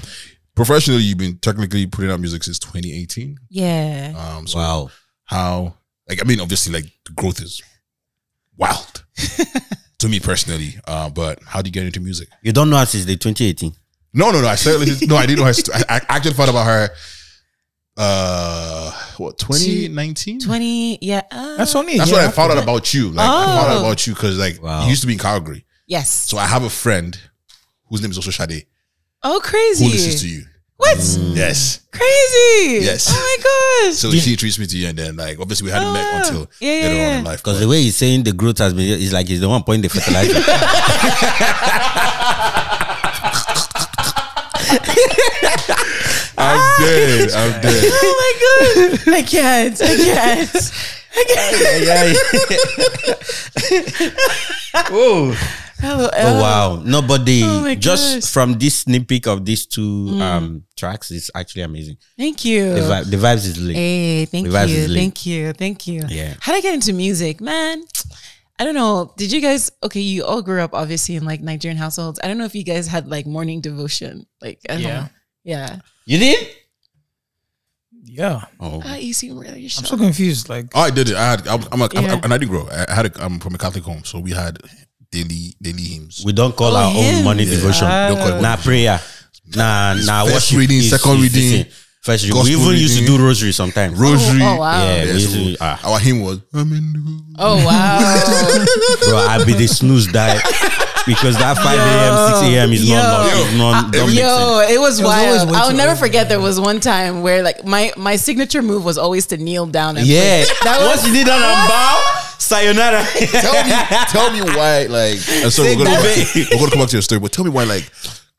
professionally, you've been technically putting out music since 2018. Yeah. Um, so Wow. how like I mean obviously like the growth is wild to me personally. Uh, but how do you get into music? You don't know her since the 2018. No, no, no. I certainly no. I didn't know her. st- I, I actually thought about her. Uh, what 2019? 20. Yeah. Uh, That's only. That's what I found out about you. Like I found out Oh. about you because like Wow. you used to be in Calgary. Yes. So I have a friend whose name is also Sade oh, crazy. who listens to you. What? Yes. Crazy. Yes. Oh my gosh. So she introduced me to you, and then like obviously we hadn't met Ah. until Yeah, yeah, later on yeah. in life. Because the way he's saying the growth has been, it's like he's the one pouring the fertilizer. I'm dead. I'm dead. oh my god. I can't. I can't. I can't. oh. Hello. oh wow! Nobody Oh my just gosh. from this sneak peek of these two um tracks, it's actually amazing. Thank you. The, vi- the vibes is lit. Hey, thank The vibes you, is lit. thank you, thank you. Yeah. How did I get into music, man? I don't know. Did you guys? Okay, you all grew up obviously in like Nigerian households. I don't know if you guys had like morning devotion, like at Yeah. home. Yeah. You did? Yeah, Oh, Ah, you seem really I'm so confused. Like, Oh, I did it. I had. I'm, I'm, a, I'm- Yeah. and I did grow. I had. A, I'm from a Catholic home, so we had daily daily hymns. we don't call Oh, our own money Yeah. devotion. Ah. Don't call it Nah, prayer. Nah, nah. First Worship reading, is- second is- reading. listen, First, we Gospel even used to do rosary sometimes. Rosary. Oh, wow. Yeah, Yeah, so to, ah, our hymn was I'm in the Oh wow. bro, I be the snooze die because that 5 a.m., 6 a.m. is Yo. not, is not don't. Yo, it was It was wild. way I'll never early. forget there was one time where like my my signature move was always to kneel down and Yeah, pray. That once was you did that and bow, sayonara. tell me, tell me why, like, and so we're gonna, we're gonna come back to your story, but tell me why, like,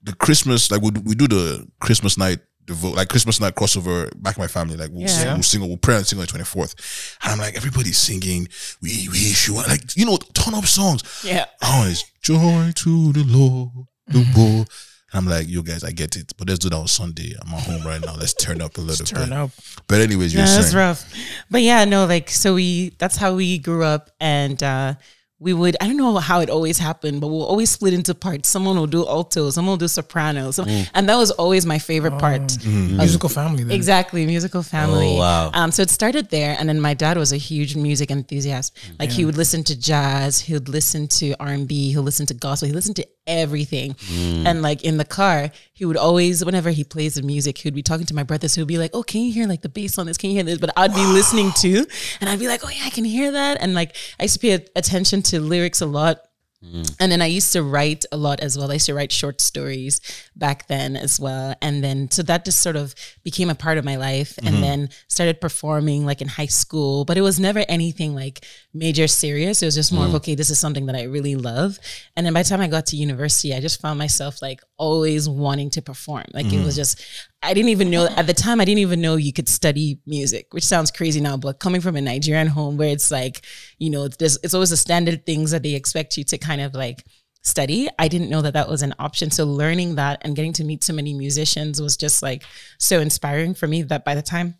the Christmas, like, we, we do the Christmas night, devote, like, Christmas night crossover back in my family, like, we'll, Yeah. sing, we'll sing, we'll pray and sing on the 24th. And I'm like, everybody's singing, we wish you, like, you know, ton of songs. Yeah. Oh, it's joy to the Lord, the Lord. And I'm like, you guys, I get it, but let's do that on Sunday. I'm at home right now. Let's turn up a little Turn bit. up. But anyways, you're Yeah, that's rough. But yeah, no, like so we that's how we grew up and uh we would I don't know how it always happened, but we'll always split into parts. Someone will do alto, someone will do soprano. So, mm. And that was always my favorite part. Oh. Mm-hmm. Musical family. Then. Exactly, musical family. Oh, wow. Um, so it started there, and then my dad was a huge music enthusiast. Like he mm. would listen to jazz, he would listen to R and B, he'll listen to gospel, he listened to everything. Mm. And like in the car, he would always, whenever he plays the music, he would be talking to my brothers. He would be like, "Oh, can you hear like the bass on this? Can you hear this?" But I'd be listening too, and I'd be like, "Oh yeah, I can hear that." And like I used to pay attention to lyrics a lot. Mm. And then I used to write a lot as well. I used to write short stories back then as well. And then, so that just sort of became a part of my life. And mm-hmm. then started performing like in high school, but it was never anything like major serious. It was just more of, mm. okay, this is something that I really love. And then by the time I got to university, I just found myself like always wanting to perform. Like it was mm. just, I didn't even know at the time, I didn't even know you could study music, which sounds crazy now, but coming from a Nigerian home where it's like, you know, there's, it's always the standard things that they expect you to kind of like study. I didn't know that that was an option. So learning that and getting to meet so many musicians was just like so inspiring for me that by the time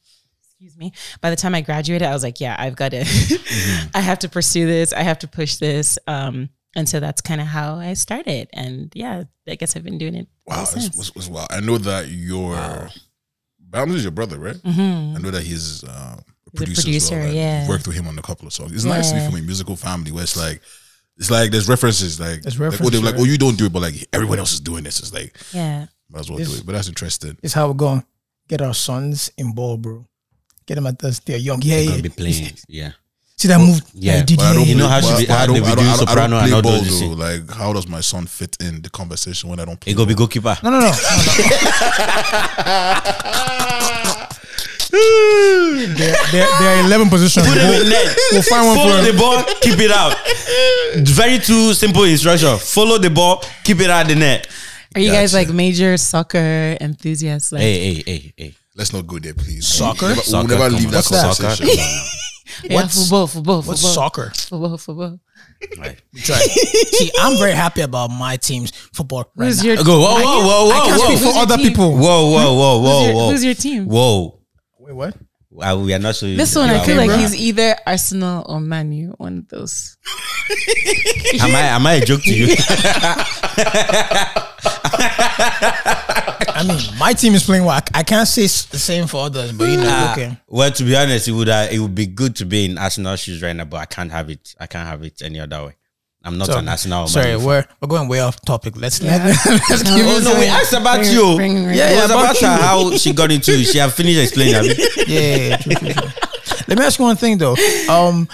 excuse me by the time i graduated i was like yeah i've got to i have to pursue this i have to push this um and so that's kind of how i started and yeah i guess i've been doing it wow, ever it's, since. it's, it's wow. I know that your, Bams is your brother, right? Mhm. I know that he's uh, a He's producer. as producer, well, like, yeah. Worked with him on a couple of songs. It's nice to be Yeah. from a musical family where it's like, it's like there's references like, There's like, oh, they're like, oh, you don't do it, but like everyone else is doing this. It's like, yeah might as well do it. But that's interesting. It's how we're going. Get our sons in ball, bro. Get them at this. They're young. Yeah, yeah. be playing. Yeah. See that move? Yeah, Yeah, did But I don't You know how but- should be- but I how don't- they be I don't- doing I don't- I soprano don't and play all ball, those though. things. Like, how does my son fit in the conversation when I don't play? He go be goalkeeper. No, no, no. no, no. there, there, there are 11 positions. Put him We'll, in net. we'll find one Follow for the ball, keep it out. Very two simple instruction. Follow the ball, keep it out the net. are you guys like major soccer enthusiasts like Hey, hey, hey, hey. Let's not go there, please. Soccer? We'll never, Soccer, we'll never leave that What's that? conversation. yeah, what's- football football What's football soccer? football football Right. Try. See, I'm very happy about my team's football right who's now. your Go, whoa, whoa, whoa, I whoa, can't speak for other team? people. Whoa, whoa, whoa, who's, whoa, your, whoa. who's your team Whoa. Wait, what? Uh, we are not so. this one i feel like bro. he's either arsenal or manu one of those Am I, am I a joke to you? I mean, my team is playing well. I, I can't say the same for others, but you know, Ah, okay. Well, to be honest, it would uh, it would be good to be in Arsenal shoes right now, but I can't have it. I can't have it any other way. I'm not So, an Arsenal. sorry, Man. we're we're going way off topic. Let's Yeah. let's give Oh, it no, we asked about you. Bring- bring- Yeah, it yeah, was about about her, how she got into it. She have finished explaining. have you? yeah, yeah, yeah, true, true, true. Let me ask you one thing though. Um,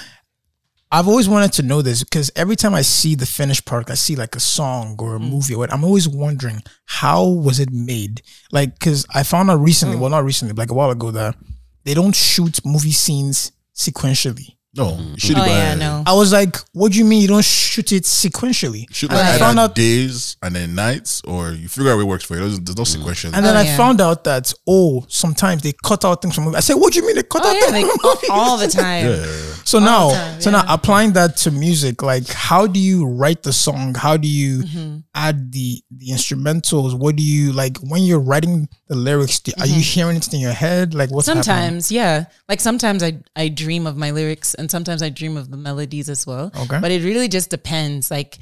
I've always wanted to know this because every time I see the finished product, I see like a song or a mm. movie. Or what, I'm always wondering how was it made? Like, because I found out recently, mm. well, not recently, like a while ago, that they don't shoot movie scenes sequentially. No, Mm-hmm. you should oh have yeah no I was like, what do you mean you don't shoot it sequentially? shoot and like I either found out days and then nights, or you figure out what works for you. There's, there's Mm. no sequential. And then Oh, I yeah. found out that oh, sometimes they cut out things from movie. I said, "What do you mean they cut oh out yeah things like from all, all the time So now, time, so now applying that to music, like how do you write the song? How do you Mm-hmm. add the the instrumentals? What do you like when you're writing the lyrics? Do, Are you hearing it in your head? Like what's happening? Mm-hmm. Sometimes, yeah. Like sometimes I I dream of my lyrics and sometimes I dream of the melodies as well. Okay. But it really just depends. Like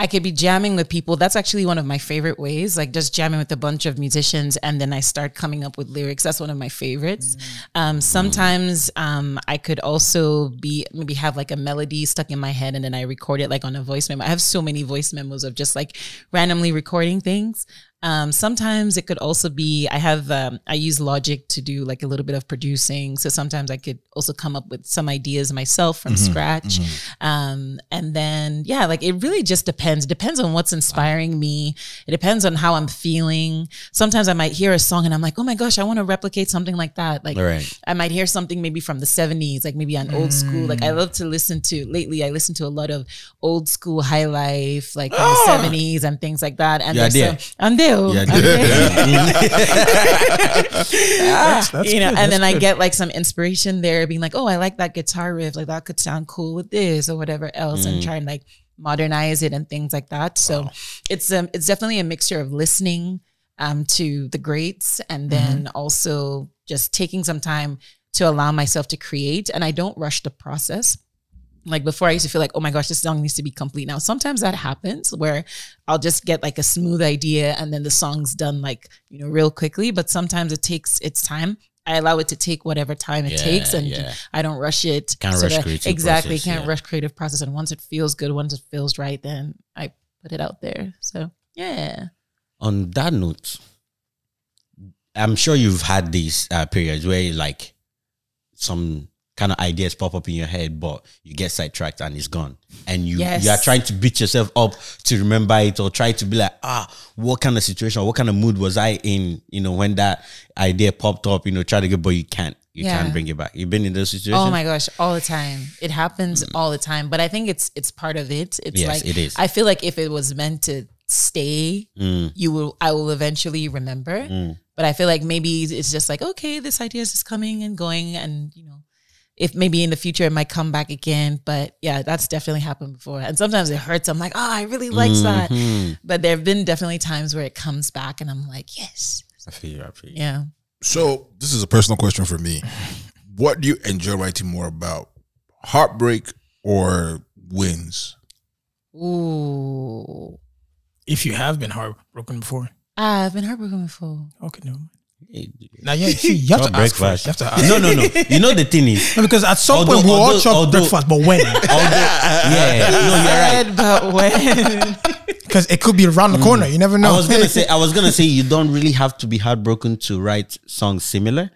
I could be jamming with people. That's actually one of my favorite ways. Like just jamming with a bunch of musicians and then I start coming up with lyrics. That's one of my favorites. Um, sometimes um, I could also be maybe have like a melody stuck in my head and then I record it like on a voice memo. I have so many voice memos of just like randomly recording things. Um, sometimes it could also be I have um, I use Logic to do like a little bit of producing, so sometimes I could also come up with some ideas myself from scratch. Um, and then yeah, like it really just depends. It depends on what's inspiring me. It depends on how I'm feeling. Sometimes I might hear a song and I'm like, oh my gosh, I want to replicate something like that. Like Right. I might hear something maybe from the 70s, like maybe an old school. Like I love to listen to lately, I listen to a lot of old school high life, like from the 70s and things like that. And Yeah, there's dear. some- I'm there. Yeah, I'm there. That's, that's you know, good, and that's then I get like some inspiration there, being like, oh, I like that guitar riff, like that could sound cool with this or whatever else, and try and like modernize it and things like that. So it's um it's definitely a mixture of listening um to the greats and then also just taking some time to allow myself to create. And I don't rush the process like before I used to feel like, oh my gosh, this song needs to be complete now. Sometimes that happens where I'll just get like a smooth idea and then the song's done like, you know, real quickly. But sometimes it takes its time. I allow it to take whatever time it Yeah, takes and yeah. I don't rush it. Can't so rush that- creative Exactly. process, can't yeah. rush creative process. And once it feels good, once it feels right, then I put it out there. So yeah. On that note, I'm sure you've had these uh, periods where like some kind of ideas pop up in your head, but you get sidetracked and it's gone, and you Yes. you are trying to beat yourself up to remember it or try to be like, ah, what kind of situation, what kind of mood was I in, you know, when that idea popped up, you know, try to get, but you can't, you Yeah. can't bring it back. You've been in those situations. Oh my gosh, all the time. It happens all the time. But I think it's it's part of it. It's Yes, like it is. I feel like if it was meant to stay, Mm. you will I will eventually remember. But I feel like maybe it's just like, okay, this idea is just coming and going and you know, if maybe in the future it might come back again. But yeah, that's definitely happened before. And sometimes it hurts. I'm like, oh, I really liked that. Mm-hmm. But there have been definitely times where it comes back and I'm like, yes. I feel you. I feel you. Yeah. So this is a personal question for me. What do you enjoy writing more about? Heartbreak or wins? Ooh. If you have been heartbroken before, I've been heartbroken before. okay, no. Now, yeah, see, you have Chop to ask first. breakfast. You have to ask. No, no, no. You know the thing is, No, because at some Although- point we all although- chop although- breakfast, but when? yeah, no, you're right. Said, but when? Because it could be around the corner. You never know. I was gonna say I was gonna say you don't really have to be heartbroken to write songs similar,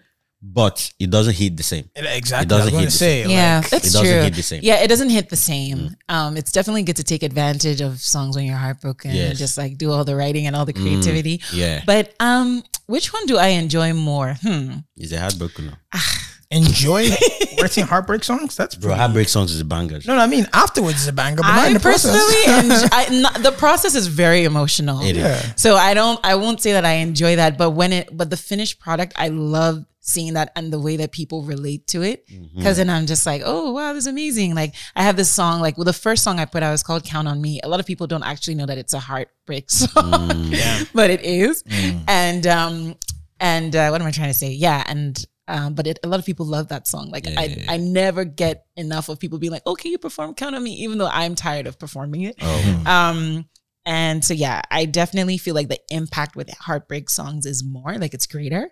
but it doesn't hit the same. exactly. It doesn't I was going hit to the say. yeah, like, that's it doesn't true. hit the same. Yeah, it doesn't hit the same. Um, it's definitely good to take advantage of songs when you're heartbroken and Yes. Mm. just like do all the writing and all the creativity. Yeah, But um, which one do I enjoy more? Hmm. is it heartbroken? now? Enjoy writing heartbreak songs. That's Bro, heartbreak songs is a banger. No, no, I mean afterwards is a banger, but not in I the process. personally, enjoy, I, not, the process is very emotional. It is. Yeah. So I don't, I won't say that I enjoy that, but when it, but the finished product, I love seeing that and the way that people relate to it. Mm-hmm. Cause then I'm just like, oh wow, this is amazing. Like I have this song, like well, the first song I put out is called Count on Me. A lot of people don't actually know that it's a heartbreak song, Mm. but it is. And, um, and uh, what am I trying to say? Yeah. And, um, but it, a lot of people love that song. Like I, I never get enough of people being like, okay, you perform Count on Me, even though I'm tired of performing it. Oh, Um, and so yeah, I definitely feel like the impact with heartbreak songs is more like it's greater.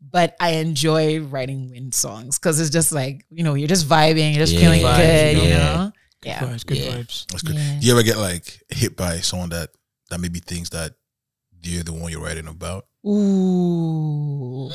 But I enjoy writing wind songs because it's just like you know you're just vibing, you're just Yeah. feeling Vibes, good, you yeah. know. Yeah. Vibes, good Yeah. vibes. That's good. Yeah. Do you ever get like hit by someone that that maybe thinks that you're the one you're writing about? Ooh.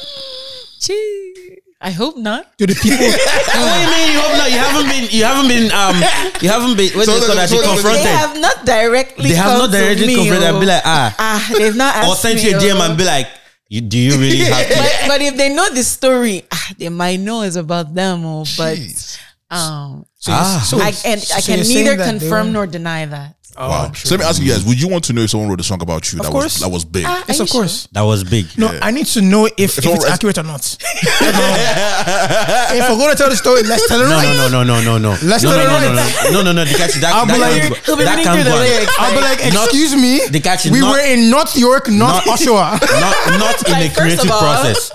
Gee. I hope not. Do the people? what do you mean? You hope not? You haven't been. You haven't been. Um. You haven't been. What So do you call the- that? so You confronted. They have not directly. They have come not to directly me, confronted and be oh. like, ah, ah, they've not asked or sent you a DM oh. and be like, you, do you really have to? but, but if they know the story, ah, they might know it's about them. Oh, but Jeez. um, So, Ah. so, I and so I can you're neither confirm nor deny that. Oh, wow. true. So let me ask you guys: Would you want to know if someone wrote a song about you Of that course. was that was big? Ah, Yes, of you course. That was big. No, I need to know if, if, someone it's accurate or not. if we're going to tell the story, let's tell it No, right. no, no, no, no, no, no. Let's no, tell no, it no, no, right. no, no, no, no. The catch that, I'll be that like- can that reading can go I'll be like, excuse me, the catch is we were in North York, not, Not- Oshawa. not not in Like, a first creative process.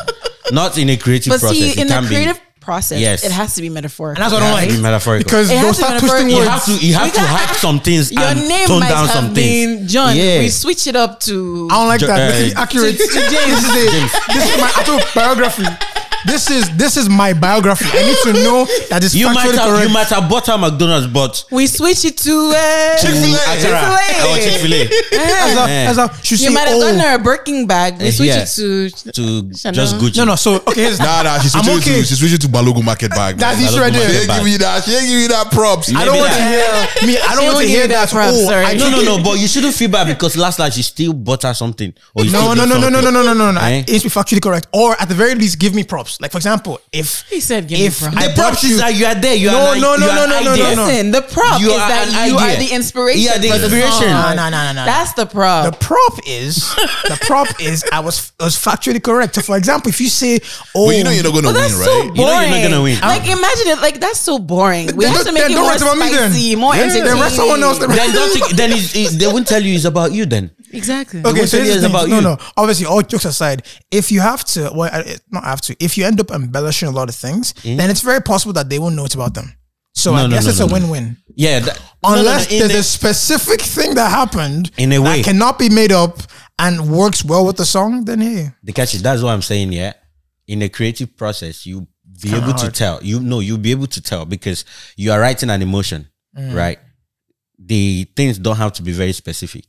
Not in a creative But process. see, it in the can creative be. Process, Yes. it has to be metaphorical. And that's what I don't It has to like. be metaphorical. Because It they'll has to be start twisting you metaphorical. have to you have We to got- hype some things Your and name tone might down have some things. been John. Yeah. We switch it up to I don't like Jo- that. uh, Let's be accurate. this, is a, this is my autobiography. This is this is my biography. I need to know that it's You might factually have correct. you might have bought her McDonald's, but We switch it to uh, Akara Chick-fil-A. or Chick Fil A as a, as a, she You say, might have oh, gotten her a Birkin bag. We switch yeah. it to to Chanel. just Gucci. No, no. So okay, here's Nah, nah, she's I'm switching, okay. to, she's switching to Balogun market bag. That's man. the issue right She there. ain't giving you that. She ain't giving you that props. I don't want to hear me. I don't want to hear that that. props, Oh, sorry. I No, no, no. But you shouldn't feel bad because last night she still bought her something. No, no, no, no, no, no, no, no, no, no. It needs to be factually correct, or at the very least, give me props. Like for example, if He said give me if props. The brought props you, is that you are there. You No, are no, no, no, no, no, no, no. Listen, the prop You is are that you idea. are the inspiration. Yeah, the for the inspiration. No, no, no, no, no. That's the prop. the prop is the prop is I was I was factually correct. So for example, if you say, oh, But you know oh, you're not going to But win, that's so right? boring. You know you're not gonna win. Like imagine it. Like that's so boring. We have to make it more write about me then. spicy, more Yeah, entertaining. then write someone else. Then don't. Then it's, it's, they won't tell you it's about you. Then Exactly. Okay, so tell you the it's thing. about no, you. no. Obviously, all jokes aside, if you have to, well, not have to. If you end up embellishing a lot of things, hmm? then it's very possible that they won't know it's about them. So? No, I no, guess no, it's no, a no. win-win. yeah. That, no, no, no, Unless there's a- a specific thing that happened In a way. that cannot be made up and works well with the song, then hey, the catch is That's what I'm saying. Yeah, in a creative process, you be able to tell. You know, you'll be able to tell because you are writing an emotion, mm. right? The things don't have to be very specific,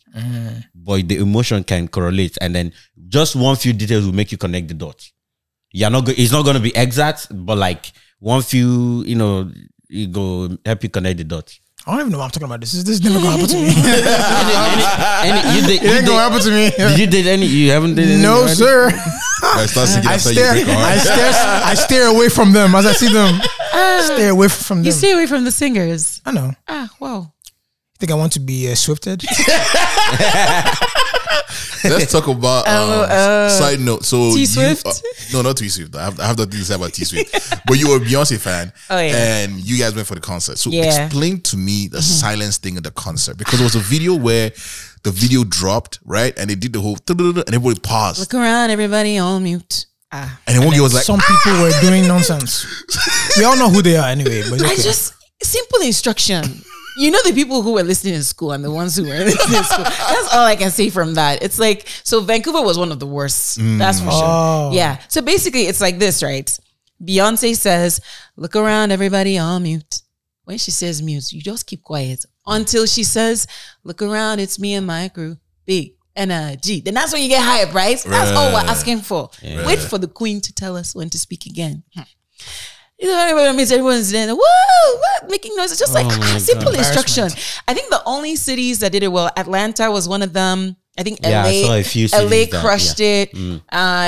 but the emotion can correlate, and then just one few details will make you connect the dots. You're not. Go- it's not going to be exact, but like one few, you know, it go help you connect the dots. I don't even know what I'm talking about. This is this is never gonna happen to me. Any- any- you did, it you ain't did- gonna happen to me. Did you did any? You haven't did any no, already? sir. I start singing I after stare, I heart. stare, I stare away from them as I see them. stay away from them. You stay away from the singers. I know. Ah, wow. Think I want to be uh, swifted. Let's talk about um, Oh, uh, side note. So T Swift? uh, no, not T Swift. I have, I have nothing to say about T Swift. but you were a Beyonce fan, Oh, yeah. and you guys went for the concert. So Yeah. Mm-hmm. explain to me the silence thing at the concert because it was a video where the video dropped right, and they did the whole and everybody paused, Look around, everybody on mute. Ah. and then one girl was like, Some people were doing nonsense. We all know who they are anyway. But it's I okay. just simple instruction. You know the people who were listening in school and the ones who were listening in school. That's all I can say from that. It's like so Vancouver was one of the worst. That's for Oh. sure. Mm. Yeah. So basically, it's like this, right? Beyonce says, "Look around, everybody on mute." When she says mute, you just keep quiet until she says, "Look around, it's me and my crew." Big energy. Then that's when you get hype, right? That's all we're asking for. Wait for the queen to tell us when to speak again. Hmm. You know, what I mean? everyone's then, woo, what? Making noises. Just like Oh my ah, simple God. instruction. I think the only cities that did it well, Atlanta was one of them. I think LA, I saw a few LA cities that- crushed yeah. it. Uh,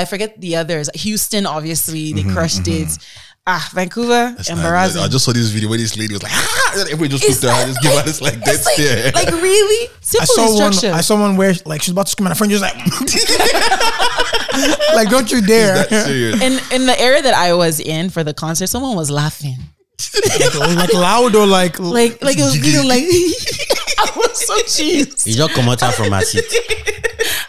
I forget the others. Houston, obviously, Mm-hmm, they crushed it. Ah, Vancouver, embarrassing. I just saw this video where this lady was like, ah, and everybody just It's looked at her, like- just give her this like dead It's like, stare. like really I simple saw one. instruction. I saw one where like she's about to scream, and her friend just like, like, don't you dare! In in the area that I was in for the concert, someone was laughing. like loud or like Like like it was you know like I was so cheesed. He just come out from her seat.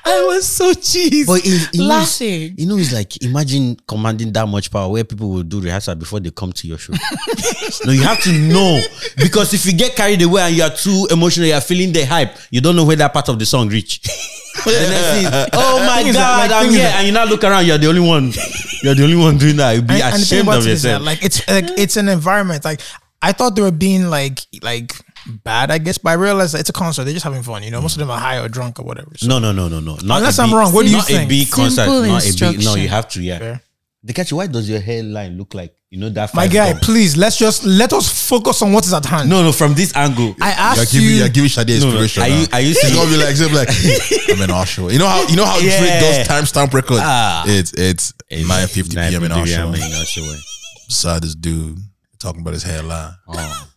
I was so cheesed. But it, it knows, laughing. you know, it's like imagine commanding that much power where people will do rehearsal before they come to your show. no, you have to know because if you get carried away and you are too emotional, you are feeling the hype, you don't know where that part of the song reach. The next thing, oh my Thing is that, god, like, I'm here, that- and you now look around, you're the only one, you're the only one doing that. You'll be and, and the thing ashamed about of it is that, yourself. like it's like it's an environment. Like I thought they were being like like bad, I guess, but I realized that it's a concert. They're just having fun. You know, most of them are high or drunk or whatever. So. no, no, no, no, no. Not Unless a I'm big- wrong, what do you not think? a big concert, Simple not a big. No, you have to, yeah. Fair. The catch, why does your hairline look like you know that? My guy, gum? please let's just let us focus on what is at hand. No, no, from this angle. I You're asked giving, you. you're giving Sade No, no, inspiration. are you- are you She's gonna be like, she'll be like, I'm in Oshawa. You know how you know how Yeah. Drake does timestamp records. Ah. It's it's 9:50 p.m. in 9:50 Oshawa. in this dude talking about his hairline, Oh.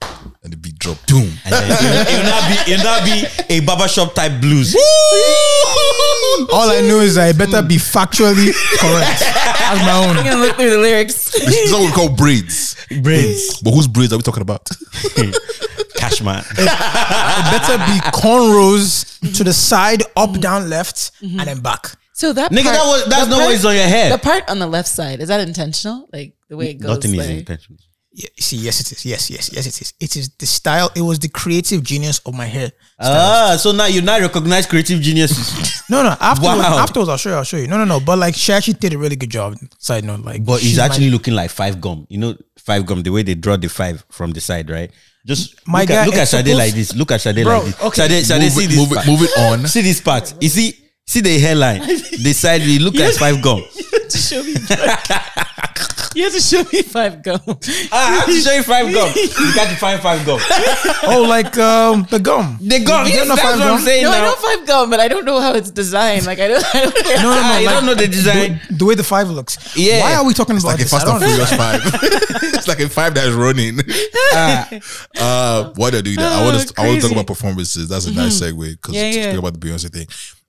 And the beat dropped. Boom. And then it'll, it'll not be it'll not be a barbershop type blues. All I know is that it better be factually correct. That's my I'm gonna look through the lyrics. This is what we call braids. Braids. But whose braids are we talking about? Cashman. It better be cornrows to the side, up, down, left, and then back. So that Nigga, part- that was that's the not part- what is on your head. The part on the left side is that intentional? Like the way it goes. Nothing is intentional. Yeah, see, yes, it is. Yes, yes, yes, it is. It is the style. It was the creative genius of my hair. Ah, so now you now recognize creative geniuses. No, no. Afterwards, Wow. afterwards, I'll show you. I'll show you. No, no, no. But like, she actually did a really good job. Side note, like, but he's she's my- actually looking like five gum. You know, five gum, the way they draw the five from the side, right? Just My look guy, at, look at it's Sade supposed- like this. Look at Sade Bro, like this. okay. Sade, Sade, Move see it- this move it- part. move it on. See this part. You see, see the hairline. the side, you look like five gum. to show me. You have to show me five gum. Ah, I have to show you five gum. You got to find five gum. oh, like um, the gum. The gum. You Yes, don't know that's five what I'm gum? saying No, I know five gum, but I don't know how it's designed. Like I don't. I don't No, no, no. Ah, you like, don't know the design. The, the way the five looks. Yeah. Why are we talking about Like a this? I Fast and don't Furious Five. it's like a five that's running. uh, why did I do that? I want to. I want to talk about performances. That's a nice segue because Yeah, to yeah. speak about the Beyonce thing.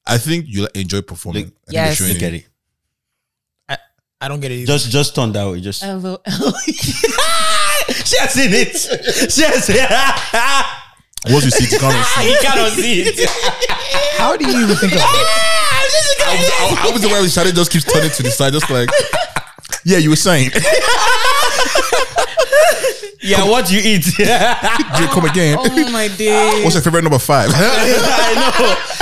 I think you enjoy performing. Look- I think Yes. you're Look at it. It. I don't get it. Either. Just, just turn that way. Just. Hello. she has seen it. She has seen it. Once you see it, you can't see. you cannot see it. How do you even think of it? I was, I, I was the one who Sade just keeps turning to the side, just like, yeah, you were saying. Yeah, what you eat? You come again. oh my days. What's your favorite number five? I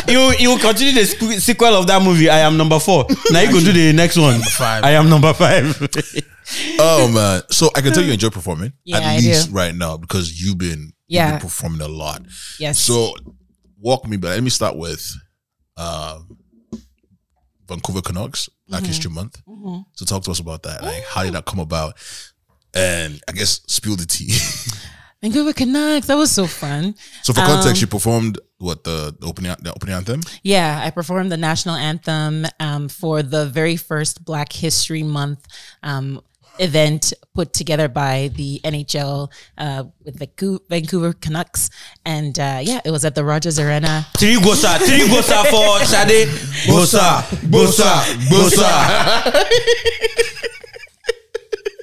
know. You you continue the squ- sequel of that movie. I am number four. Now you go do the next one. five. I am number five. oh man! So I can tell you enjoy performing Yeah, at I least do. right now because you've been you've Yeah. been performing a lot. Yes. So walk me back. Let me start with um, Vancouver Canucks Black Mm-hmm. History Month. So talk to us about that. Like, how did that come about? And I guess spill the tea. Vancouver Canucks. That was so fun. so for context, Um, you performed what the, the opening the opening anthem. Yeah, I performed the national anthem um, for the very first Black History Month um, event put together by the NHL uh, with the Vancouver Canucks, and uh, yeah, it was at the Rogers Arena. Three gbosa, three gbosa for Sade. Gbosa, gbosa, gbosa.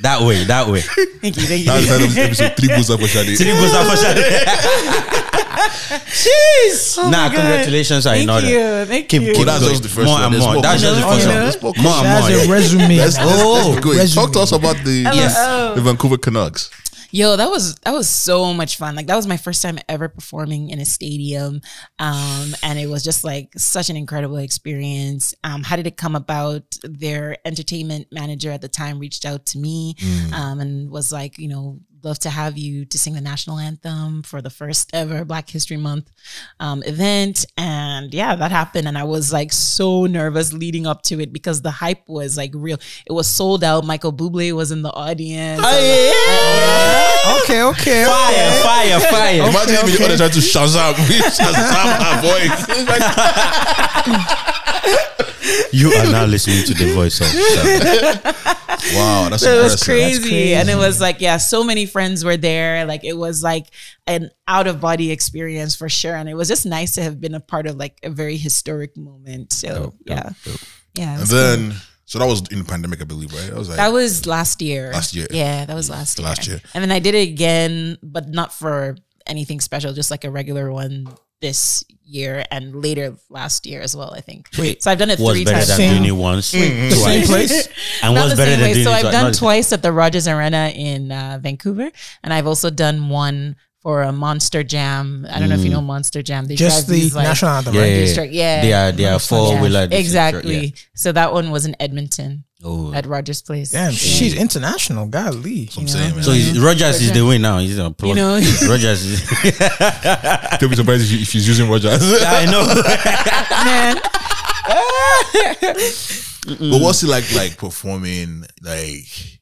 that way, that way. Thank you, thank you. That's that episode three gbosa for Sade. Three gbosa for Sade. Jeez. Oh nah, my God. congratulations are in Thank you, thank Keep, you. keep that's going. just the first more one. and more. more. That's just the first one. Let's more. More and That's more. a yeah. resume. Let's, let's, Oh, let's go. resume. Talk to us about the Yes. the Vancouver Canucks. Yo, that was that was so much fun. Like that was my first time ever performing in a stadium, um, and it was just like such an incredible experience. Um, how did it come about? Their entertainment manager at the time reached out to me um, and was like, you know, love to have you to sing the national anthem for the first ever Black History Month um, event. And yeah, that happened, and I was like so nervous leading up to it because the hype was like real. It was sold out. Michael Bublé was in the audience. Oh yeah. Okay, okay. Fire, fire, fire. Imagine me okay. trying to Shazam, Shazam her voice. You are now listening to the voice of Sade. wow, that's So it was impressive. crazy. And it was like, yeah, so many friends were there. Like it was like an out of body experience for sure. And it was just nice to have been a part of like a very historic moment. So yeah. Yeah. And was then, so that was in the pandemic, I believe, right? That was like That was last year. Last year. Yeah, that was last year. Last year. And then I did it again, but not for anything special, just like a regular one this year and later last year as well, I think. Wait, so I've done it was three better times. than Same- doing it once, The same place? and Not was better same than way. doing So I've done twice at the Rogers Arena in uh, Vancouver, and I've also done one for a Monster Jam. I don't know if you know Monster Jam. They Just the these, like, national anthem, Yeah, right? yeah, yeah. district- yeah. They are they are four wheeler. exactly. So that one was in Edmonton Oh. at Rogers Place. Damn, Yeah. she's international. Golly. I'm saying, man. So he's, Rogers is the way now. He's a plug. You know? Rogers is. Don't be surprised if, she- if she's using Rogers. I know. man. But what's it like, like performing, like,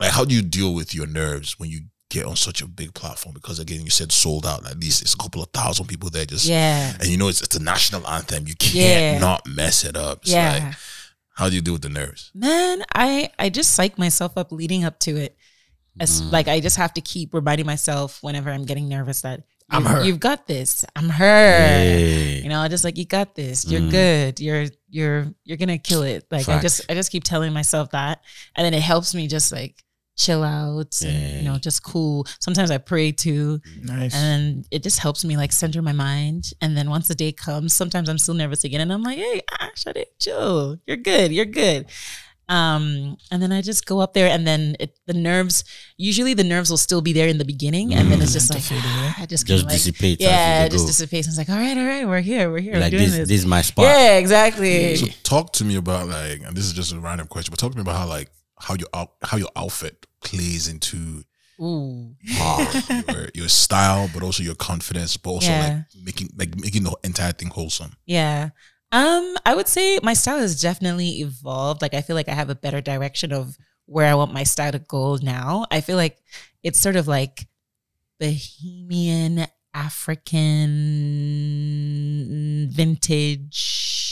like how do you deal with your nerves when you get on such a big platform? Because again, you said sold out. At least it's a couple of thousand people there. Just Yeah. and you know it's, it's a national anthem. You can't Yeah. not mess it up. It's Yeah. like, how do you deal with the nerves? Man, I I just psych myself up leading up to it. As mm. like I just have to keep reminding myself whenever I'm getting nervous that I'm her. You've got this. I'm her. Hey. You know, I just like you got this. You're mm. good. You're you're you're gonna kill it. Like I just I just keep telling myself that, and then it helps me just like chill out and you know just cool. Sometimes I pray too, Nice. and it just helps me like center my mind. And then once the day comes, sometimes I'm still nervous again, and I'm like, hey, ah, shut it, chill. You're good. You're good. Um, and then I just go up there, and then it, the nerves. Usually, the nerves will still be there in the beginning, and then it's just like I just Just kinda like, dissipates Yeah, it just dissipates. And it's like, all right, all right, we're here, we're here, like we're doing this, this. this is my spot. yeah, exactly. So talk to me about like, and this is just a random question, but talk to me about how like how your out, how your outfit plays into Ooh, your, your style, but also your confidence, but also Yeah. like making like making the entire thing wholesome. yeah. Um, I would say my style has definitely evolved. Like, I feel like I have a better direction of where I want my style to go now. I feel like it's sort of like Bohemian African vintage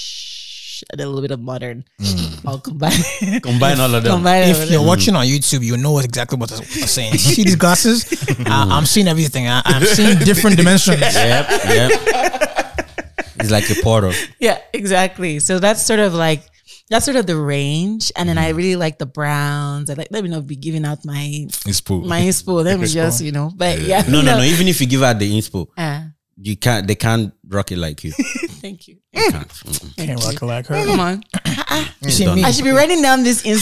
and a little bit of modern. All combined. Combine all of them. Combine If you're them. watching on YouTube, you know exactly what I'm saying. You see these glasses? I, I'm seeing everything. I, I'm seeing different dimensions. Yep, yep. It's like a portal. Yeah, exactly. So that's sort of like that's sort of the range. And then I really like the browns. I like let me not be giving out my It's cool. my inspo. Let me just, you know. But yeah. No, you no, know. no. Even if you give out the inspo, Uh, you can't. They can't rock it like you. thank you. They can't. Can't rock it like her. Come on. You see me? I should be writing down this inspo.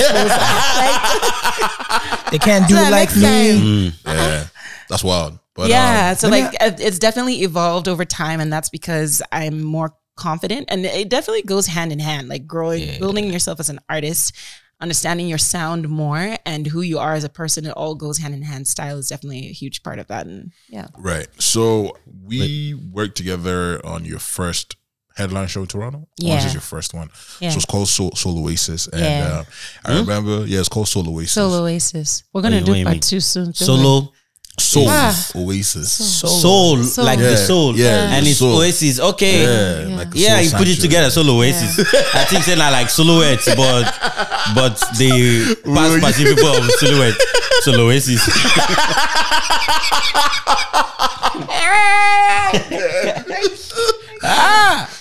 like, They can't do so like next time- me. yeah, that's wild. But yeah. um, so like uh, it's definitely evolved over time, and that's because I'm more confident, and it definitely goes hand in hand. Like growing, building yourself as an artist, understanding your sound more, and who you are as a person. It all goes hand in hand. Style is definitely a huge part of that, and yeah. right. So we worked together on your first headline show in Toronto. Yeah. This is your first one. Yeah. So it's called Soul, Soul Oasis. And Yeah. uh, I remember, yeah, it's called Soul Oasis. Soul Oasis. We're gonna Wait, do wait, part two soon. don't? Solo Soul Ah. Oasis. soul, Soul. like the soul. yeah, and it's soul. Oasis. Okay. Yeah, Yeah, like a you soul put it together, Soul Oasis. I think saying I like silhouettes, but but the past passing people of silhouette, Soul Oasis.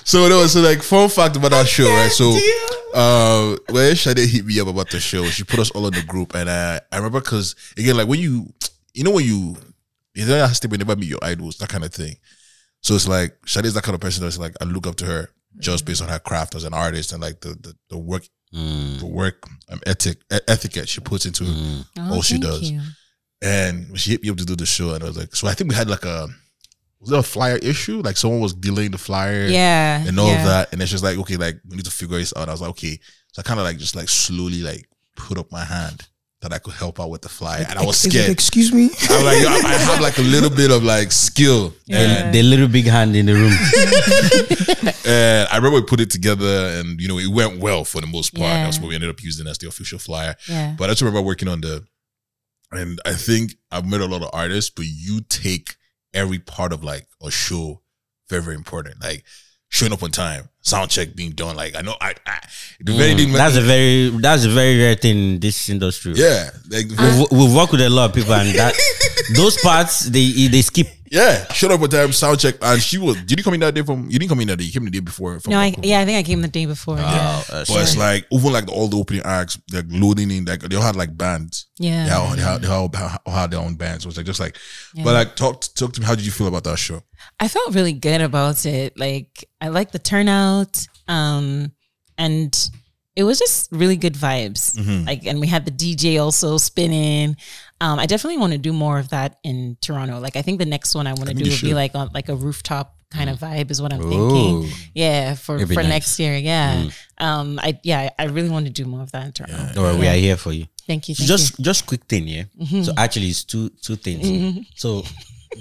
So there was so like fun fact about that show, right? So uh when Sade hit me up about the show, she put us all in the group and uh, I remember cause again like when you you know when you you know has to never meet your idols, that kind of thing. So it's like Sade's that kind of person that's like I look up to her just based on her craft as an artist and like the the, the work the work um, ethic e- etiquette she puts into Oh, all she does. you. And when she hit me up to do the show, and I was like, so I think we had like a was there a flyer issue? Like someone was delaying the flyer Yeah. and all yeah. of that. And it's just like, okay, like we need to figure this out. I was like, okay. So I kind of like just like slowly like put up my hand that I could help out with the flyer. And I was Is it, scared. excuse me? I'm like, I I have like a little bit of like skill. The, the little big hand in the room. And I remember we put it together and you know, it went well for the most part. Yeah. That's what we ended up using as the official flyer. Yeah. But I just remember working on the, and I think I've met a lot of artists, but you take every part of like a show very, very important. Like showing up on time, sound check being done. Like I know I, I the very thing. Mm. That's a very that's a very rare thing in this industry. yeah, like We've, we've worked with a lot of people, and that those parts they they skip. Yeah, showed up on time, sound check, and she was. Did you come in that day from? You didn't come in that day. You came the day before. From No, I, yeah, I think I came the day before. yeah. But it's like even like all the opening acts, like loading in, like they all had like bands. Yeah. They all, they all, they all, all had their own bands. So it's like just like, but like talk talk to me. How did you feel about that show? I felt really good about it. Like I like the turnout. Um and it was just really good vibes. Mm-hmm. Like and we had the DJ also spinning. Um I definitely want to do more of that in Toronto. Like I think the next one I want to do you would be like on like a rooftop kind of mm. vibe is what I'm Ooh. thinking. Yeah, for for nice. next year. Yeah. Mm. Um I yeah, I really want to do more of that in Toronto. Don't worry, we are here for you. Thank you. Thank just just quick thing, yeah. Mm-hmm. So actually, it's two two things. Mm-hmm. So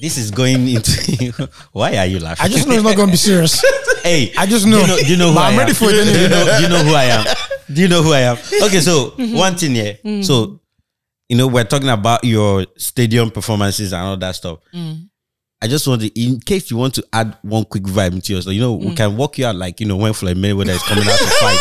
this is going into. why are you laughing? I just know it's not going to be serious. Hey, I just do know. you know, do you know who But I I'm ready for it Do you know, do you know who I am? Do you know who I am? Okay, so mm-hmm. one thing here. So, you know, we're talking about your stadium performances and all that stuff. I just want to, in case you want to add one quick vibe into yours, you know, we can walk you out like, you know, when Floyd Mayweather is coming out to fight.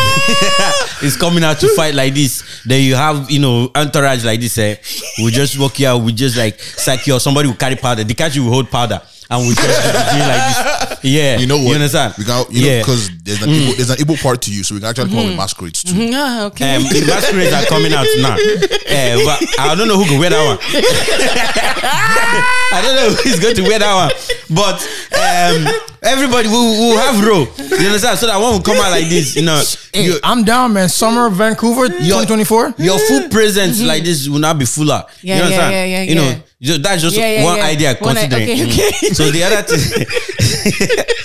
He's coming out to fight like this. Then you have, you know, entourage like this. Eh? We just walk you out. We just like psych you. Or somebody will carry powder. The catch will hold powder, and we just do like this. Yeah, You know what? You understand? We got you know Yeah. because there's an Igbo, there's an Igbo part to you, so we can actually come up with masquerades too. you. Ah, okay. Um, the masquerades are coming out now. Eh, but I don't know who can wear that one. I don't know who's going to wear that one. But um, Everybody will will have row. You understand? So that one will come out like this. You know, Hey, your, I'm down, man. Summer Vancouver, 2024. your full presence like this will not be fuller. Mm-hmm. Yeah, you yeah, understand? yeah, yeah, You know, yeah. ju- that's just Yeah, yeah, one yeah. idea One i- considering. okay, Mm. okay. So the other thing.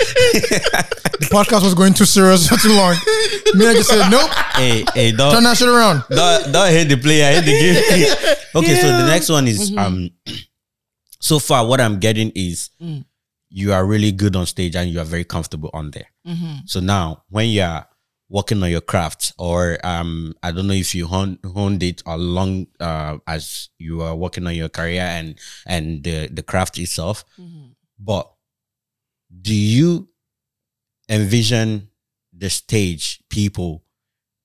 The podcast was going too serious for too long. Me, I just said, nope, hey, hey, turn don't, turn that shit around. don't, don't hate the player, I hate the game. okay, so the next one is um. So far, what I'm getting is you are really good on stage and you are very comfortable on there. So now, when you are working on your craft, or um, I don't know if you hone, honed it along uh, as you are working on your career and and the the craft itself, but do you envision the stage people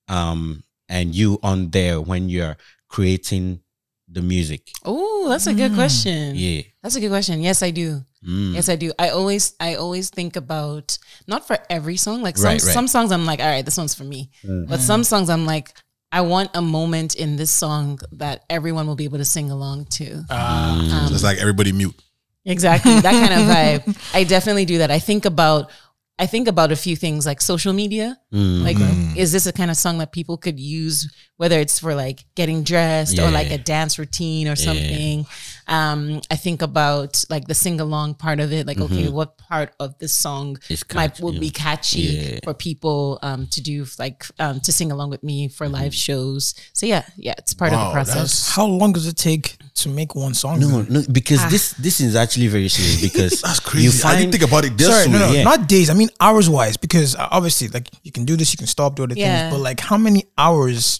um and you on there when you're creating the music Oh, that's a good question. yeah That's a good question. Yes, I do. Mm. Yes, I do. I always, I always think about not for every song. Like some, Right, right. some songs, I'm like, all right, this one's for me. But some songs, I'm like, I want a moment in this song that everyone will be able to sing along to. So it's like everybody mute. Exactly that kind of vibe. I definitely do that. I think about I think about a few things like social media. Mm. Like, is this a kind of song that people could use, whether it's for like getting dressed or like a dance routine or something? Um, I think about like the sing along part of it. Like, okay, what part of this song Mm-hmm. Might catchy, would yeah. be catchy Yeah. for people um, to do, like um, to sing along with me for live Mm-hmm. shows. So yeah, yeah, it's part of the process. How long does it take to make one song? no then? no because this this is actually very serious because That's crazy. you I didn't think about it this Sorry, way. no, no, yeah. not days. I mean hours wise, because uh, obviously, like you can do this, you can stop, do other Yeah. things, but like how many hours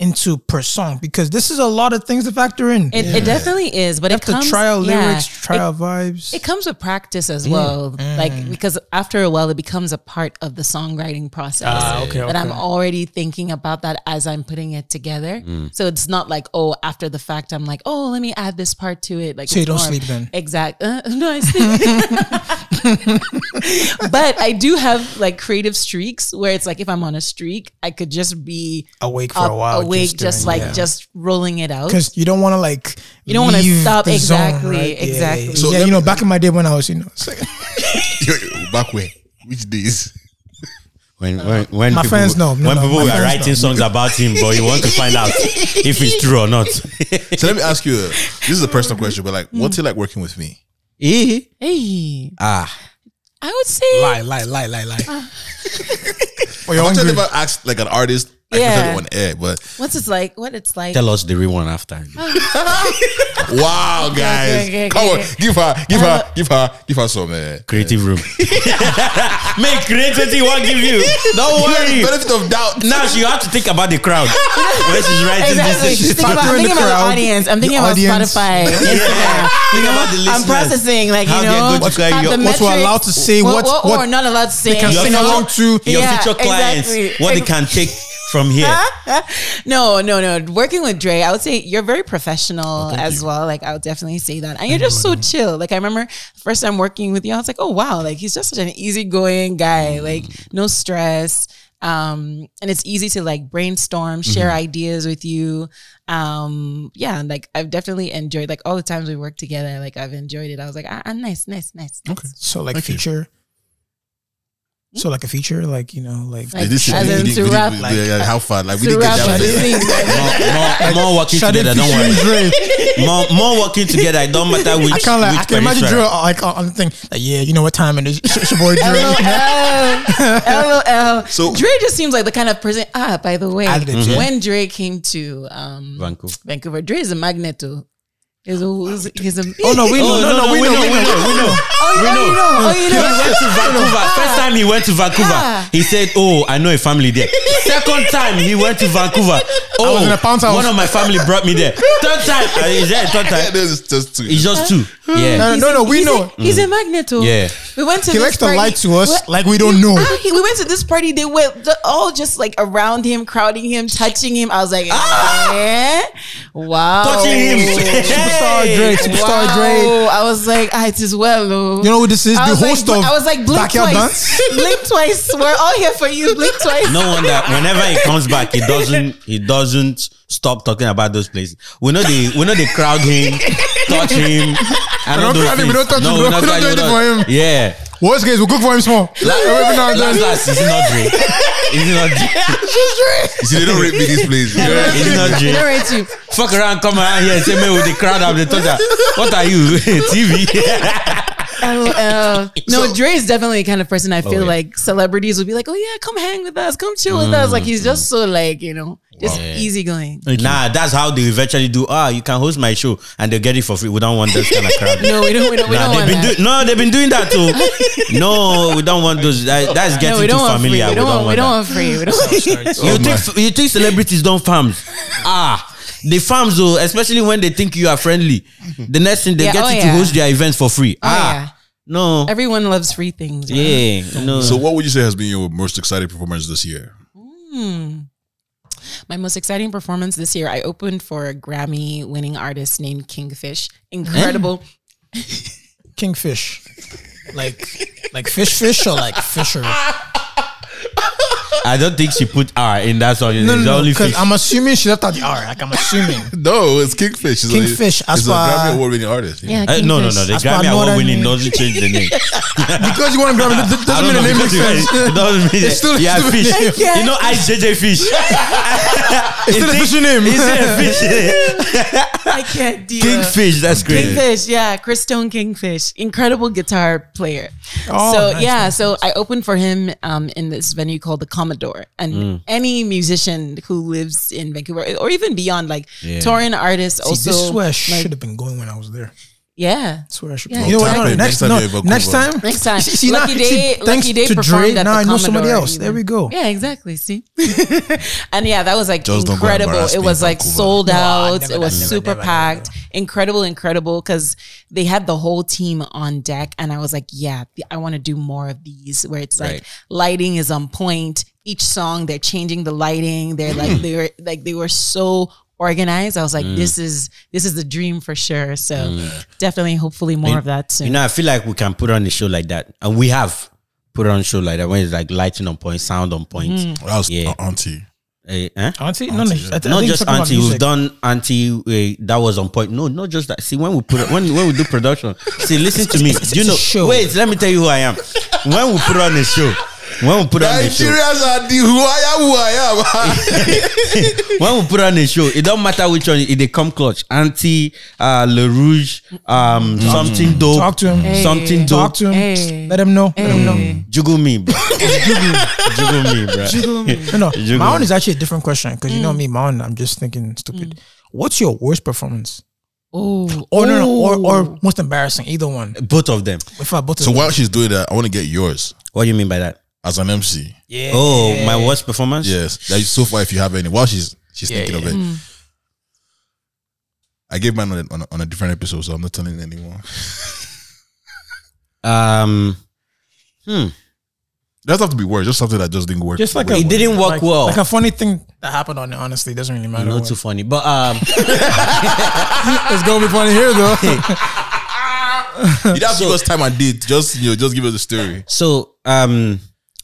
into per song? Because this is a lot of things to factor in. It, it definitely is, but you it have to comes trial yeah, lyrics, it- trial vibes. It comes with practice as well. Like because after a while it becomes a part of the songwriting process. Ah, okay, That I'm already thinking about that as I'm putting it together. So it's not like, oh, after the fact I'm like, oh, let me add this part to it. Like So you don't more- sleep then? Exact. Uh, no, I sleep. but I do have like creative streaks where it's like if I'm on a streak, I could just be Awake for up, a while, awake, just, like yeah. just rolling it out. because you don't want to like You don't wanna stop- the zone, exactly, right? Yeah, exactly. Yeah, So yeah you know, back in my day when I was, you know, like- Back when? Which days? when when, when My people, fans know. No, when no, people were writing know. songs about him but you want to find out if it's true or not So let me ask you. uh, This is a personal question, but like, what's it like working with me? Eh? Hey, ah I would say lie, lie, lie, lie, lie. For your I'm trying to ask like an artist. I Yeah. can tell it on air, but what's it's like, what it's like. tell us the real one after wow, guys, okay, okay, come okay. on, give her, give her, give her, give her some. Uh, creative room make creativity what give you don't worry benefit of doubt. now she have to think about the crowd when she's writing Exactly. this shit. Thinking about, I'm in the thinking about the audience. I'm thinking the about audience. Spotify. Instagram. Think about the I'm processing, like How you they're know, going to carry uh, your- the What we're allowed to say, what, what- what, what we're not allowed to say. They can your sing along to. your future clients what they can take from here No, no, no. Working with Dre, I would say you're very professional as well. Like I would definitely say that, and you're just so chill. Like I remember the first time working with you, I was like, oh wow, like he's just such an easygoing guy. Like no stress. Um, and it's easy to like brainstorm, share ideas with you. Um, yeah, and, like I've definitely enjoyed like all the times we worked together. Like I've enjoyed it. I was like, ah, ah, nice, nice, nice. Okay. So like Thank you. Feature. So like a feature, like you know, like Like, This is as in we- to we- we- rap, we- like, yeah, yeah, how far? Like we didn't rap get that. sing. more, more, more, more working Sade together don't featuring worry more, more working together it don't matter which I can't like which I can imagine peripheral. Dre uh, like on on the thing like yeah, you know what time it is. It's it's your boy Dre. LOL. LOL. So- Dre just seems like the kind of person. Ah, by the way, Added it, yeah. when Dre came to um, Vancouver. Vancouver, Dre is a magneto. He's a, he's a, Oh no, we oh, know, Oh, no, no, we know, we know, we know. Oh, you know, you know, oh, you He went to Vancouver. First time he went to Vancouver, Yeah. He said, "Oh, I know a family there." Second time he went to Vancouver. Oh, was in a pound house. one of my family brought me there. Third time, uh, is there a third time? this just two. It's just two. Yeah. No, no, no, we he's know. A, he's a magneto. Yeah. We went to He this likes to party. lie to us We- like we don't know. Ah, he- we went to this party. They were th- all just like around him, crowding him, touching him. I was like, eh? wow, Touching him. Superstar Dre, superstar wow. Dre. I was like, ah, it is well. oh. You know what this is? I The was host like, of I was like, blink Backyard twice. Dance. blink twice. We're all here for you. Blink twice. No wonder whenever he comes back, he doesn't he doesn't stop talking about those places. We know they we know they crowd him, touch him. and We all don't those crowd him, we don't touch him, No, we we're don't- not we don't do anything for him. Yeah. Worst case, we'll cook for him small. Every now and then. Last, last, is it not Dre? Is it not Dre? You see, they don't rate me this place. Is it not They don't Dre? rate you. Fuck around, come around here and say, man, with the crowd up, they thought that, what are you? TV? LOL. No, Dre is definitely the kind of person I feel yeah. like celebrities would be like, oh yeah, come hang with us, come chill with us. Like he's just so like, you know, just easygoing. nah, that's how they eventually do. Ah, you can host my show and they'll get it for free. We don't want those kind of crowd. No, we don't we don't we don't they've want been that. doing no, they've been doing that too. no, we don't want those. That, that's getting no, we too don't want free. familiar. We don't want we don't that. want free. We don't want You think you think celebrities don't farms? ah, the farms though, especially when they think you are friendly. The next thing they Yeah, get oh, you to host their events for free. Oh, ah, yeah. no, Everyone loves free things. right? yeah, no. So, what would you say has been your most exciting performance this year? My most exciting performance this year, I opened for a Grammy winning artist named Kingfish. Incredible. Kingfish. Like, like fish, fish, or like fisher? I don't think she put R in that song. No, it's no, no. only Because fish. I'm assuming she left out the R. Like, I'm assuming. No, it's Kingfish. It's Kingfish, A, as it's a per- Grammy Award winning artist. Yeah, Uh, no, no, no. Kingfish. The As per Grammy I know Award that winning name. doesn't change the name. because you want to grab it, that doesn't mean the name makes sense. it doesn't mean It's still- yeah, it's still- fish. I can't. You know, I JJ Fish. It's still a fish name. Is it a fish? I can't deal. Kingfish. That's great. Kingfish, yeah, Christone Kingfish, incredible guitar player. Oh, so nice, yeah, nice, so I opened for him um, in this venue called the Commodore, and Mm. any musician who lives in Vancouver or even beyond, like touring artists, See, also this is where I like, should have been going when I was there. yeah. That's where I should Yeah, be. You know what? No, exactly. next, Next time no, you're in Vancouver. next time. Next time. See, see, Lucky now- Day- see, Lucky thanks Day to performed Dre, at now the I know somebody else. even. There we go. Yeah, exactly. See, and yeah, that was like Just incredible. It was like Vancouver. sold No, out. never, it was never, super never, packed. never. Incredible, incredible. Because they had the whole team on deck, and I was like, yeah, I want to do more of these where it's like lighting is on point. Each song they're changing the lighting. They're like Mm. they were like they were so organized. I was like, this is this is the dream for sure. So definitely, hopefully, more of that soon. Mm. You know, I feel like we can put on a show like that, and we have put on a show like that when it's like lighting on point, sound on point. That was Yeah. Auntie. Eh, eh? Auntie? No, no. I, th- Not think just auntie. about anti, we've done auntie. Uh, that was on point. No, not just that. See, when we put when when we do production, see, listen to me. Do you know? show. Wait, let me tell you who I am. When we put on a show, when we put on a show, Nigerians are the who I am, who I am. when we put on a show, it don't matter which one. If they come clutch, anti, uh, Le Rouge, um, something dope, Talk to him. Hey. something Talk to him. Hey. Let him know. Let him know. Juggle me, bro. Juggle me, bro. No, no. Juggle My me. own is actually a different question because Mm. you know me, my own. I'm just thinking stupid. What's your worst performance? oh, Or no, no, or, or most embarrassing? Either one. Both of them. If I both. of so them. while she's doing that, I want to get yours What do you mean by that? As an MC. Yeah. Oh, my worst performance. Yes. That is so far, if you have any, while she's she's Yeah, thinking of it. I gave mine on a, on, a, on a different episode, so I'm not telling it anymore. Um, It doesn't have to be worse, just something that just didn't work. Just like well. a, It didn't work like, well. Like a funny thing that happened on it. Honestly, doesn't really matter. not what. too funny, but um, It's gonna be funny here though. you don't have to give us time and date. Just you know, just give us the story. so um.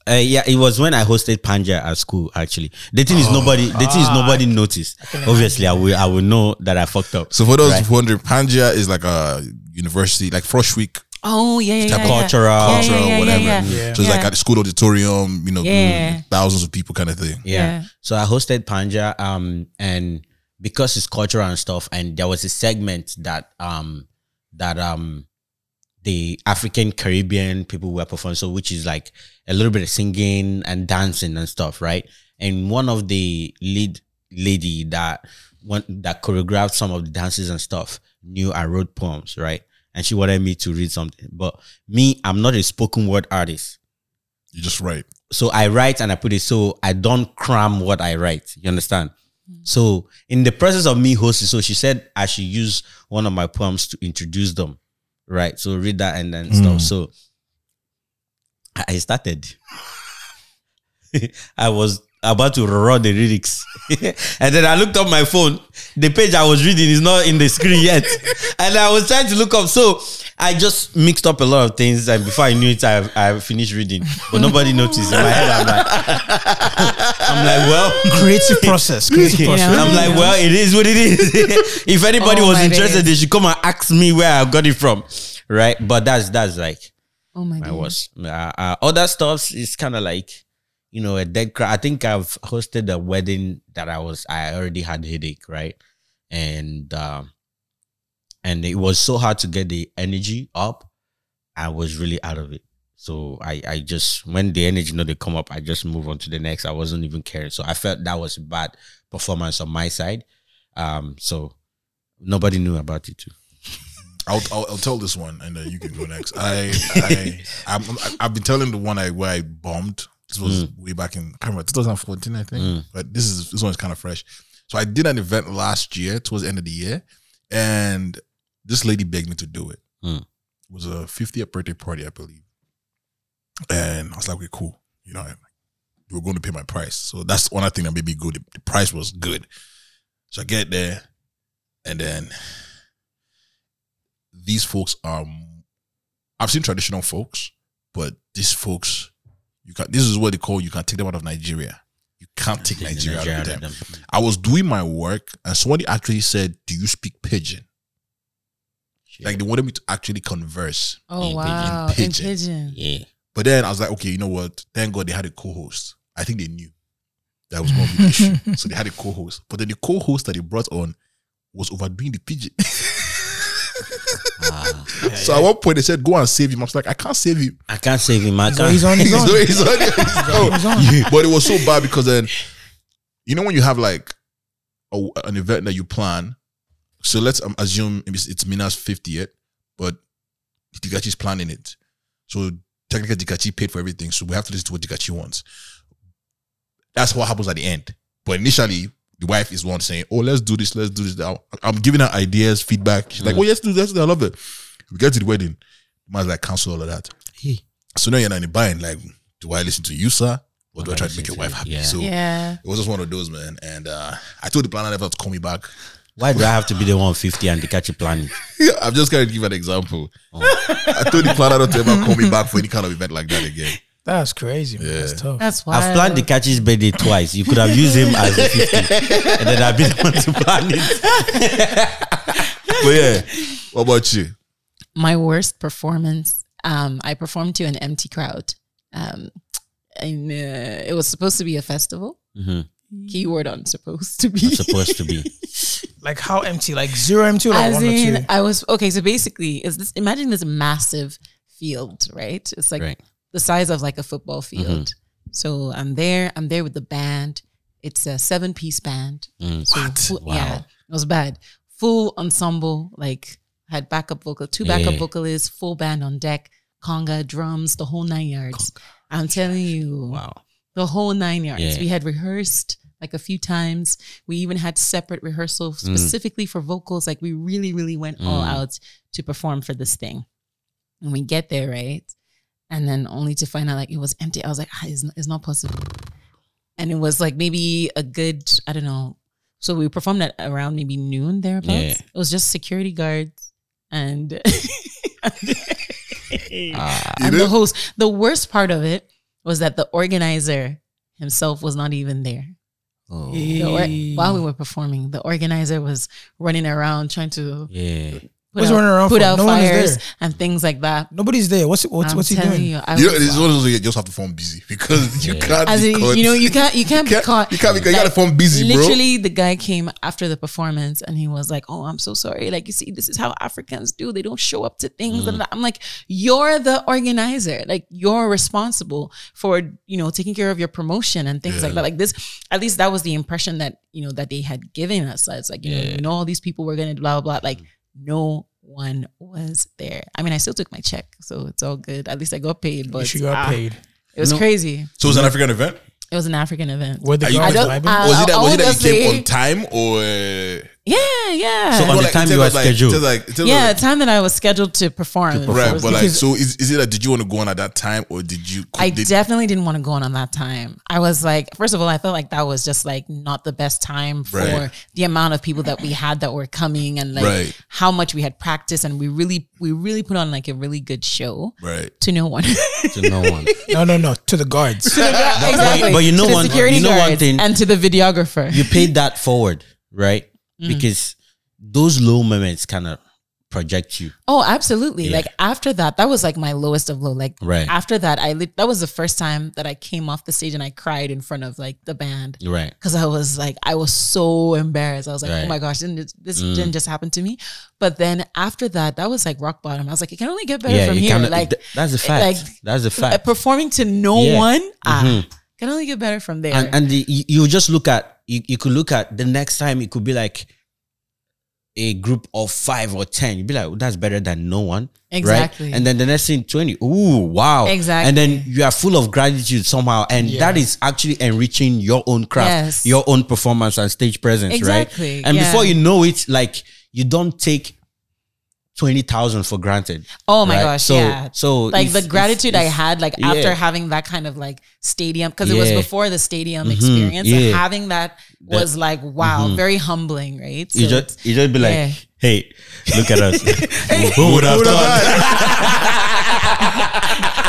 Uh, yeah, it was when I hosted Panja at school. Actually, the thing is nobody. The thing is nobody noticed. Obviously, I will. I will know that I fucked up. So for those Right. wondering, Panja is like a university, like Frosh Week, oh yeah, yeah, type yeah, of yeah. cultural- Yeah, yeah, cultural, yeah, whatever. yeah, Yeah. So it's like at the school auditorium, you know, Yeah. thousands of people kind of thing. Yeah. Yeah. So I hosted Panja, um, and because it's cultural and stuff, and there was a segment that um that um the African Caribbean people were performing, so which is like a little bit of singing and dancing and stuff, right? And one of the lead lady that one that choreographed some of the dances and stuff knew I wrote poems, right? And she wanted me to read something. But me, I'm not a spoken word artist You just write. so I write and I put it so I don't cram what I write. You understand? Mm. So in the process of me hosting, so she said I should use one of my poems to introduce them. Right. So read that and then stuff. Hmm. So I started. I was about to run the lyrics. and then I looked up my phone. The page I was reading is not in the screen yet. and I was trying to look up. So I just mixed up a lot of things. And before I knew it, I, I finished reading. But nobody noticed. In my head, I'm like, I'm like, well, creative process. Creative process. know? I'm like, well, it is what it is. if anybody Oh was interested, days. they should come and ask me where I got it from. Right. But that's that's like Oh my my god. worst. Uh, uh, other stuff is kind of like, you know, a dead crowd. I think I've hosted a wedding that I was, I already had headache, right? And, um, and it was so hard to get the energy up. I was really out of it. So I, I just, when the energy, you know, they come up, I just move on to the next. I wasn't even caring. So I felt that was a bad performance on my side. Um, so nobody knew about it too. I'll, I'll I'll tell this one and then you can go next. I I I'm, I've been telling the one I where I bombed. This was way back in I remember 2014, I think. But this is this one's kind of fresh. So I did an event last year towards the end of the year, and this lady begged me to do it. Mm. It was a 50th birthday party, I believe. And I was like, okay, cool. You know, you were going to pay my price. So that's one thing that made me good. The, the price was good. So I get there, and then these folks are. I've seen traditional folks, but these folks, you can. This is what they call you can take them out of Nigeria. You can't take Nigeria, out of them. them. I was doing my work, and somebody actually said, "Do you speak pidgin?" Like they wanted me to actually converse. Oh In wow. pidgin. In pidgin. Yeah. But then I was like, okay, you know what? Thank God they had a co-host. I think they knew that was going to be the issue, so they had a co-host. But then the co-host that they brought on was overdoing the pidgin. Ah. so at one point they said, "Go and save him." I was like, "I can't save him." I can't save him. I So can't. he's on his He's own. on- he's on- he's on. He's on. But it was so bad because then, you know, when you have like a, an event that you plan. So let's um, assume it's, it's Mina's 50th, but Dikachi's planning it. So technically, Dikachi paid for everything. So we have to listen to what Dikachi wants. That's what happens at the end. But initially, the wife is one saying, "Oh, let's do this, let's do this." I'm- I'm giving her ideas, feedback. She's like, "Oh, yes, do this. I love it." We get to the wedding. The man's like, "Cancel all of that." Hey. So now you're not in the bind. Like, do I listen to you, sir, or do I I try to make your wife happy? yeah. So Yeah. it was just one of those, man. And uh, I told the planner never to call me back. Why do I have to be the 150 and Dikachi planning? I'm just going to give an example. I told the planner not to ever call me back for any kind of event like that again. That's crazy. Man. That's tough. That's why I've planned the catchy's birthday twice. You could have used him as a 50, and then I've been the one to plan it. But yeah, what about you? my worst performance. Um, I performed to an empty crowd. Um, and uh, it was supposed to be a festival. Mhm. Keyword on supposed to be. Supposed to be. Like how empty? Like zero empty? Or As one or two? I was okay. So basically, is this? Imagine this massive field, right? It's like Right. The size of like a football field. So I'm there. I'm there with the band. It's a seven piece band. Mm. So full- yeah, it was bad. Full ensemble, like had backup vocal, two backup Yeah. vocalists, full band on deck, conga, drums, the whole nine yards. I'm telling you, Wow. the whole nine yards. Yeah. We had rehearsed like a few times. We even had separate rehearsals Mm. specifically for vocals. Like we really, really went all Mm. out to perform for this thing. And we get there, right? And then only to find out like it was empty. I was like, ah, it's, not, it's not possible. And it was like maybe a good, I don't know. So we performed at around maybe noon thereabouts. Yeah. It was just security guards and Ah. and the host. The worst part of it was that the organizer himself was not even there. Oh. The or- while we were performing, the organizer was running around trying to Yeah. Put What's out, running around put for? out No one is fires there. and things like that. Nobody's there. What's what's I'm what's he telling doing? You, I You know, was- it's one of those where you just have to phone busy because you Yeah. can't. as be in, caught. you know, you can't, you can't, can't, be caught. You can't be. caught. You gotta phone form busy, bro. Literally, the guy came after the performance and he was like, "Oh, I'm so sorry. Like, you see, this is how Africans do. They don't show up to things." And I'm like, "You're the organizer. Like, you're responsible for you know taking care of your promotion and things like that. Like this, at least that was the impression that you know that they had given us. It's like you know, you know, all these people were gonna blah blah blah. Like, no one was there. I mean, I still took my check, so it's all good. At least I got paid. But she got ah, paid. It was crazy. so it was an African event. It was an African event. Were the Are you- I don't- vibing? I- Was it that? I Was it that you came say- on time or? Yeah, yeah. So on Well, the like, time you were like, scheduled. in like, in yeah, like- the time that I was scheduled to perform. Right, but like, so is, is it like, did you want to go on at that time or did you? I did, definitely didn't want to go on on that time. I was like, first of all, I felt like that was just like not the best time for Right. the amount of people that we had that were coming and like Right. how much we had practiced and we really we really put on like a really good show Right. to no one. to no one. No, no, no. To the guards. exactly. but you know to the one- security you know one guards thing- and to the videographer. You paid that forward, right? Mm. Because those low moments kind of project you. Oh, absolutely. Yeah. Like after that, that was like my lowest of low. Like Right. after that, I lit- that was the first time that I came off the stage and I cried in front of like the band. Right. Because I was like, I was so embarrassed. I was like, Right. oh my gosh, didn't this, this Mm. didn't just happen to me? But then after that, that was like rock bottom. I was like, it can only get better Yeah, from here. cannot- like th- that's a fact. like, that's a fact. performing to no Yeah. one, ah, Mhm. can only get better from there. and and the, you just look at you, you could look at the next time it could be like a group of five or ten. You'd be like "Oh, that's better than no one. Exactly. right and then the next thing 20 ooh wow. Exactly. and then you are full of gratitude somehow. And that is actually enriching your own craft Yes. your own performance and stage presence Exactly, right and yeah. before you know it like you don't take 20,000 for granted Oh my right? gosh, so yeah. so like if- the if- gratitude I had, like Yeah. after having that kind of like stadium, because it was before the stadium mm-hmm, experience. yeah. And having that was like wow, mm-hmm. very humbling, right? So you just you just be like, yeah. hey, look at us. Who would have thought?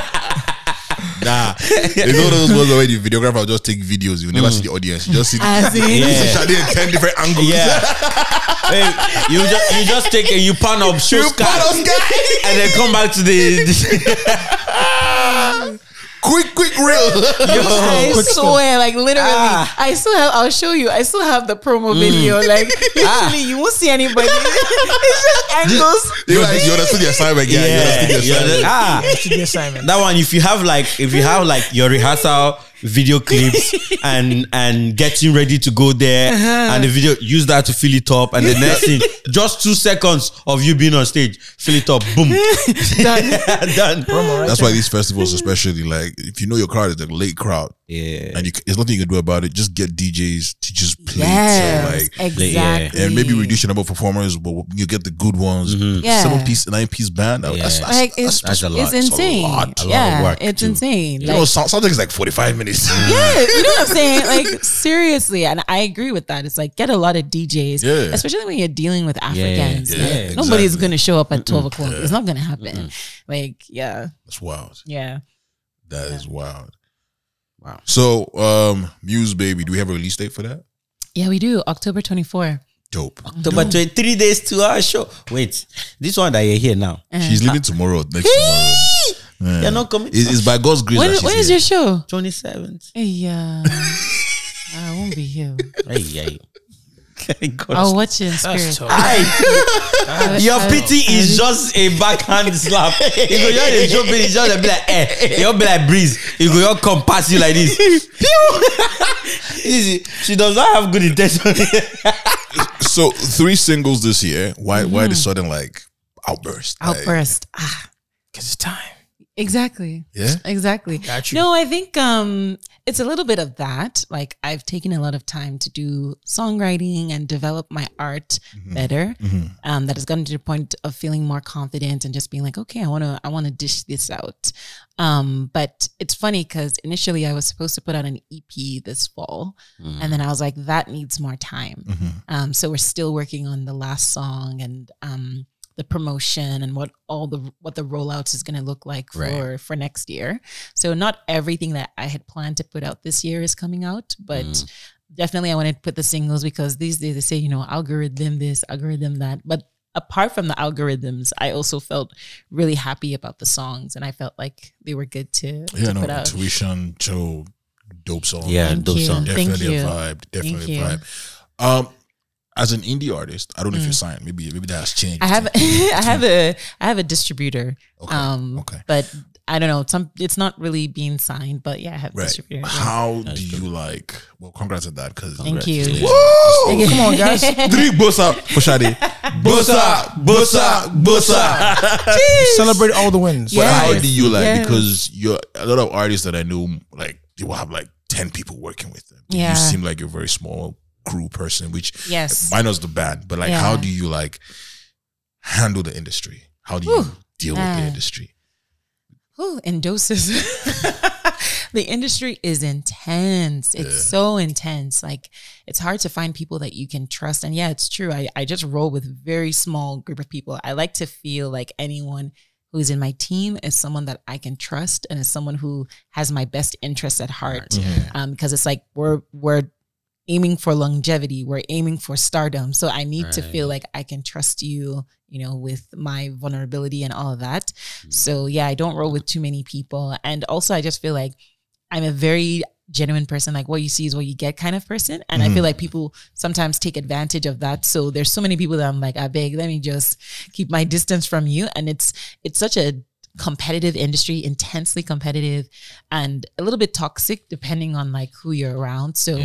Nah, it's one of those ones where the videographer will just take videos. You never mm. see the audience. You just see, I ah, see. you see Sade in ten different angles. Yeah. Hey, you just you just take it, you pan up, show You sky, pan up sky. and then come back to the. quick, quick, real. I quick swear, like literally, Ah. I still have. I'll show you. I still have the promo video. Like literally, you won't see anybody. it's just angles. you like you understood the assignment, yeah. You understood the yeah, assignment. ah, That's the assignment. that one. If you have like, if you have like your rehearsal video clips and and getting ready to go there, uh-huh. and the video use that to fill it up, and the next thing, just two seconds of you being on stage, fill it up, boom, done. That's why these festivals, mm-hmm. especially like if you know your crowd is a late crowd, Yeah. and you, there's nothing you can do about it. Just get DJs to just play. Yes, till, like, exactly. and maybe reduce your number of performers, but you get the good ones. Mm-hmm. Yeah. Seven piece, nine piece band. That's, Yeah. that's, that's, Like it's, that's a lot. it's It's a insane. lot. A of yeah, work, it's too. insane. you Like, know, some- something is like 45 minutes. Yeah, you know what I'm saying? Like seriously, and I agree with that. It's like get a lot of DJs, Yeah. especially when you're dealing with Africans. yeah, Like, yeah, Nobody's gonna show up at 12 o'clock. It's not gonna happen. Like, yeah, That's wild. yeah. That is wild. Wow. So, um, Muse Baby, do we have a release date for that? Yeah, we do. October 24. Dope. October 23 days to our show. Wait, this one that you're here now. She's leaving tomorrow, next tomorrow. Yeah. You're not coming. It- It's by God's grace. When, that she's when is here. your show? 27th. Yeah. I won't be here. Hey, hey. I'll watch it in spirit. I- Your pity is just a backhand slap. You go just dey jump in, it's just be like, eh. you'll be like breeze. You go just come past you like this. Pew! Easy. She does not have good intention. So, three singles this year. Why Why the sudden, like, outburst? Like, Outburst. Ah, Because it's time. Exactly. yeah? Exactly. Got you. No, I think um it's a little bit of that. Like I've taken a lot of time to do songwriting and develop my art better. Um, that has gotten to the point of feeling more confident and just being like, okay, I wanna I wanna dish this out. Um, but it's funny because initially I was supposed to put out an EP this fall, and then I was like, that needs more time. Um, so we're still working on the last song and um the promotion and what all the what the rollouts is going to look like for for next year. So not everything that I had planned to put out this year is coming out, but definitely I wanted to put the singles because these days they say you know algorithm this, algorithm that, but apart from the algorithms, I also felt really happy about the songs and I felt like they were good to, Yeah, to no, put out. Intuition, JO, dope song. Yeah, Thank dope you. song. Thank Definitely you. a vibe. Definitely Thank a you. vibe. Um, as an indie artist, I don't know if you're signed. Maybe maybe that has changed. Mm. I have I have a I have a distributor. Okay, Um okay. but I don't know. Some it's not really being signed, but yeah, I have a right. distributor. yeah. How do you like? Well, congrats on that because Thank you. Woo! Come on, guys. Three gbosa for Sade. Gbosa, gbosa, gbosa. Celebrate all the wins. But how do you like? Yes. Because you're a lot of artists that I know, like they will have like ten people working with them. Yeah. You seem like you're very small crew person, which Yes. minus the band. But like, Yeah. how do you like handle the industry? How do you Whew. deal with the industry? Ooh, in doses. the industry is intense. It's so intense. Like it's hard to find people that you can trust. And yeah, it's true. I, I just roll with very small group of people. I like to feel like anyone who's in my team is someone that I can trust and is someone who has my best interests at heart. Um, because it's like we're we're aiming for longevity. We're aiming for stardom. So I need to feel like I can trust you, you know, with my vulnerability and all of that. Hmm. So yeah, I don't roll with too many people. And also I just feel like I'm a very genuine person, like what you see is what you get kind of person. And I feel hmm. like people sometimes take advantage of that. So there's so many people that I'm like, ah, I beg, let me just keep my distance from you. And it's it's such a competitive industry, intensely competitive and a little bit toxic depending on like who you're around. So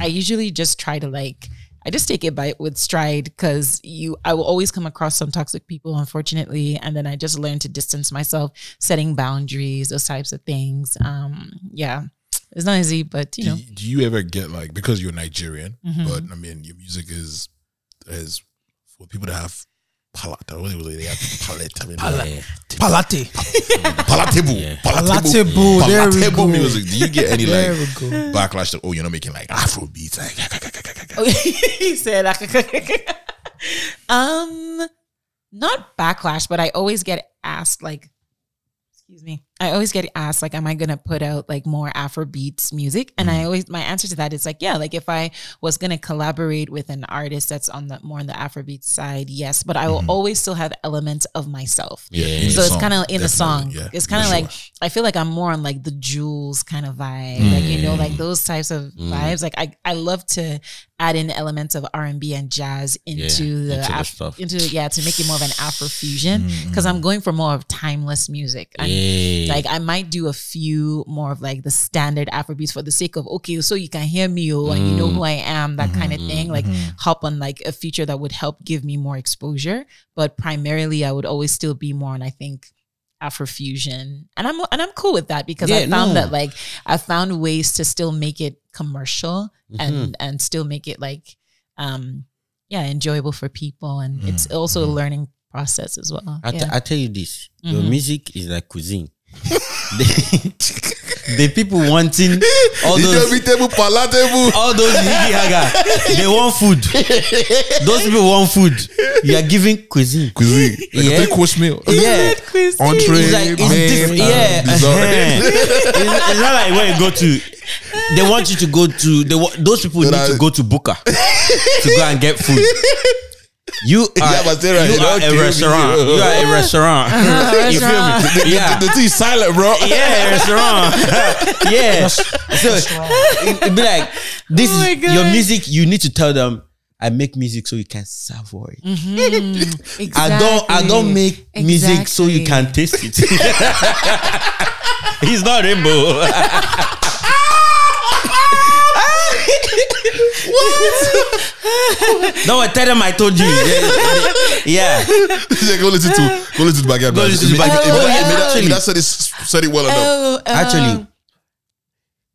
I usually just try to like I just take it by with stride because you I will always come across some toxic people, unfortunately. And then I just learn to distance myself, setting boundaries, those types of things. Um, yeah. It's not easy, but you do, know. you, do you ever get like because you're Nigerian, Mm-hmm. but I mean your music is is for people that have palate. What do they have palate? I mean, Palate. palatable, Palatable, there we palatable go. music. Do you get any There like backlash? That, oh, you're not making like Afro beats. Like, he said um not backlash but i always get asked like excuse me i always get asked like am i gonna put out like more afro beats music and i mm. always my answer to that is like yeah like if i was gonna collaborate with an artist that's on the more on the afro beats side yes but i will mm-hmm. always still have elements of myself yeah, so it's kind of in the song. yeah, it's kind of like sure. I feel like I'm more on like the jewels kind of vibe, like you know, like mm. those types of mm. vibes. Like I, I love to add in elements of R and B and jazz into the, into the Af- stuff. into yeah to make it more of an Afro fusion because I'm going for more of timeless music. Yeah. Like I might do a few more of like the standard Afro beats for the sake of okay, so you can hear me oh, and you know mm. who I am, that kind of mm-hmm, thing. Like mm-hmm. hop on like a feature that would help give me more exposure. But primarily I would always still be more on I think Afrofusion. And I'm and I'm cool with that because I found no. that like I found ways to still make it commercial and mm-hmm. and still make it like um yeah, enjoyable for people and it's also a learning process as well. I, t- yeah. I tell you this: your music is like cuisine. The, the people wanting all those Inevitable, palatable. all those higgy haga, they want food. Those people want food. You are giving cuisine. Cuisine, like Yeah. a three course meal. Yeah. Entree, It's like it's main, different. and uh, Yeah, dessert. it's, it's not like when you go to. They want you to go to. They wa- those people need to go to Buka to go and get food. You are, Yeah, but they're right. you They are a kill me. restaurant. You are a restaurant. you feel me? Yeah. The thing is silent, bro. Yeah, restaurant. yeah. So it, it be like this Oh is your music. You need to tell them I make music so you can savour it. Exactly. I don't I don't make music so you can taste it. He's not rainbow. What? No, I tell them I told you. Yeah. Yeah, go listen to go listen to backyard. Go Blast. listen to If- if- Backyard- if- Oh, Actually- if That said it said it well enough. Oh,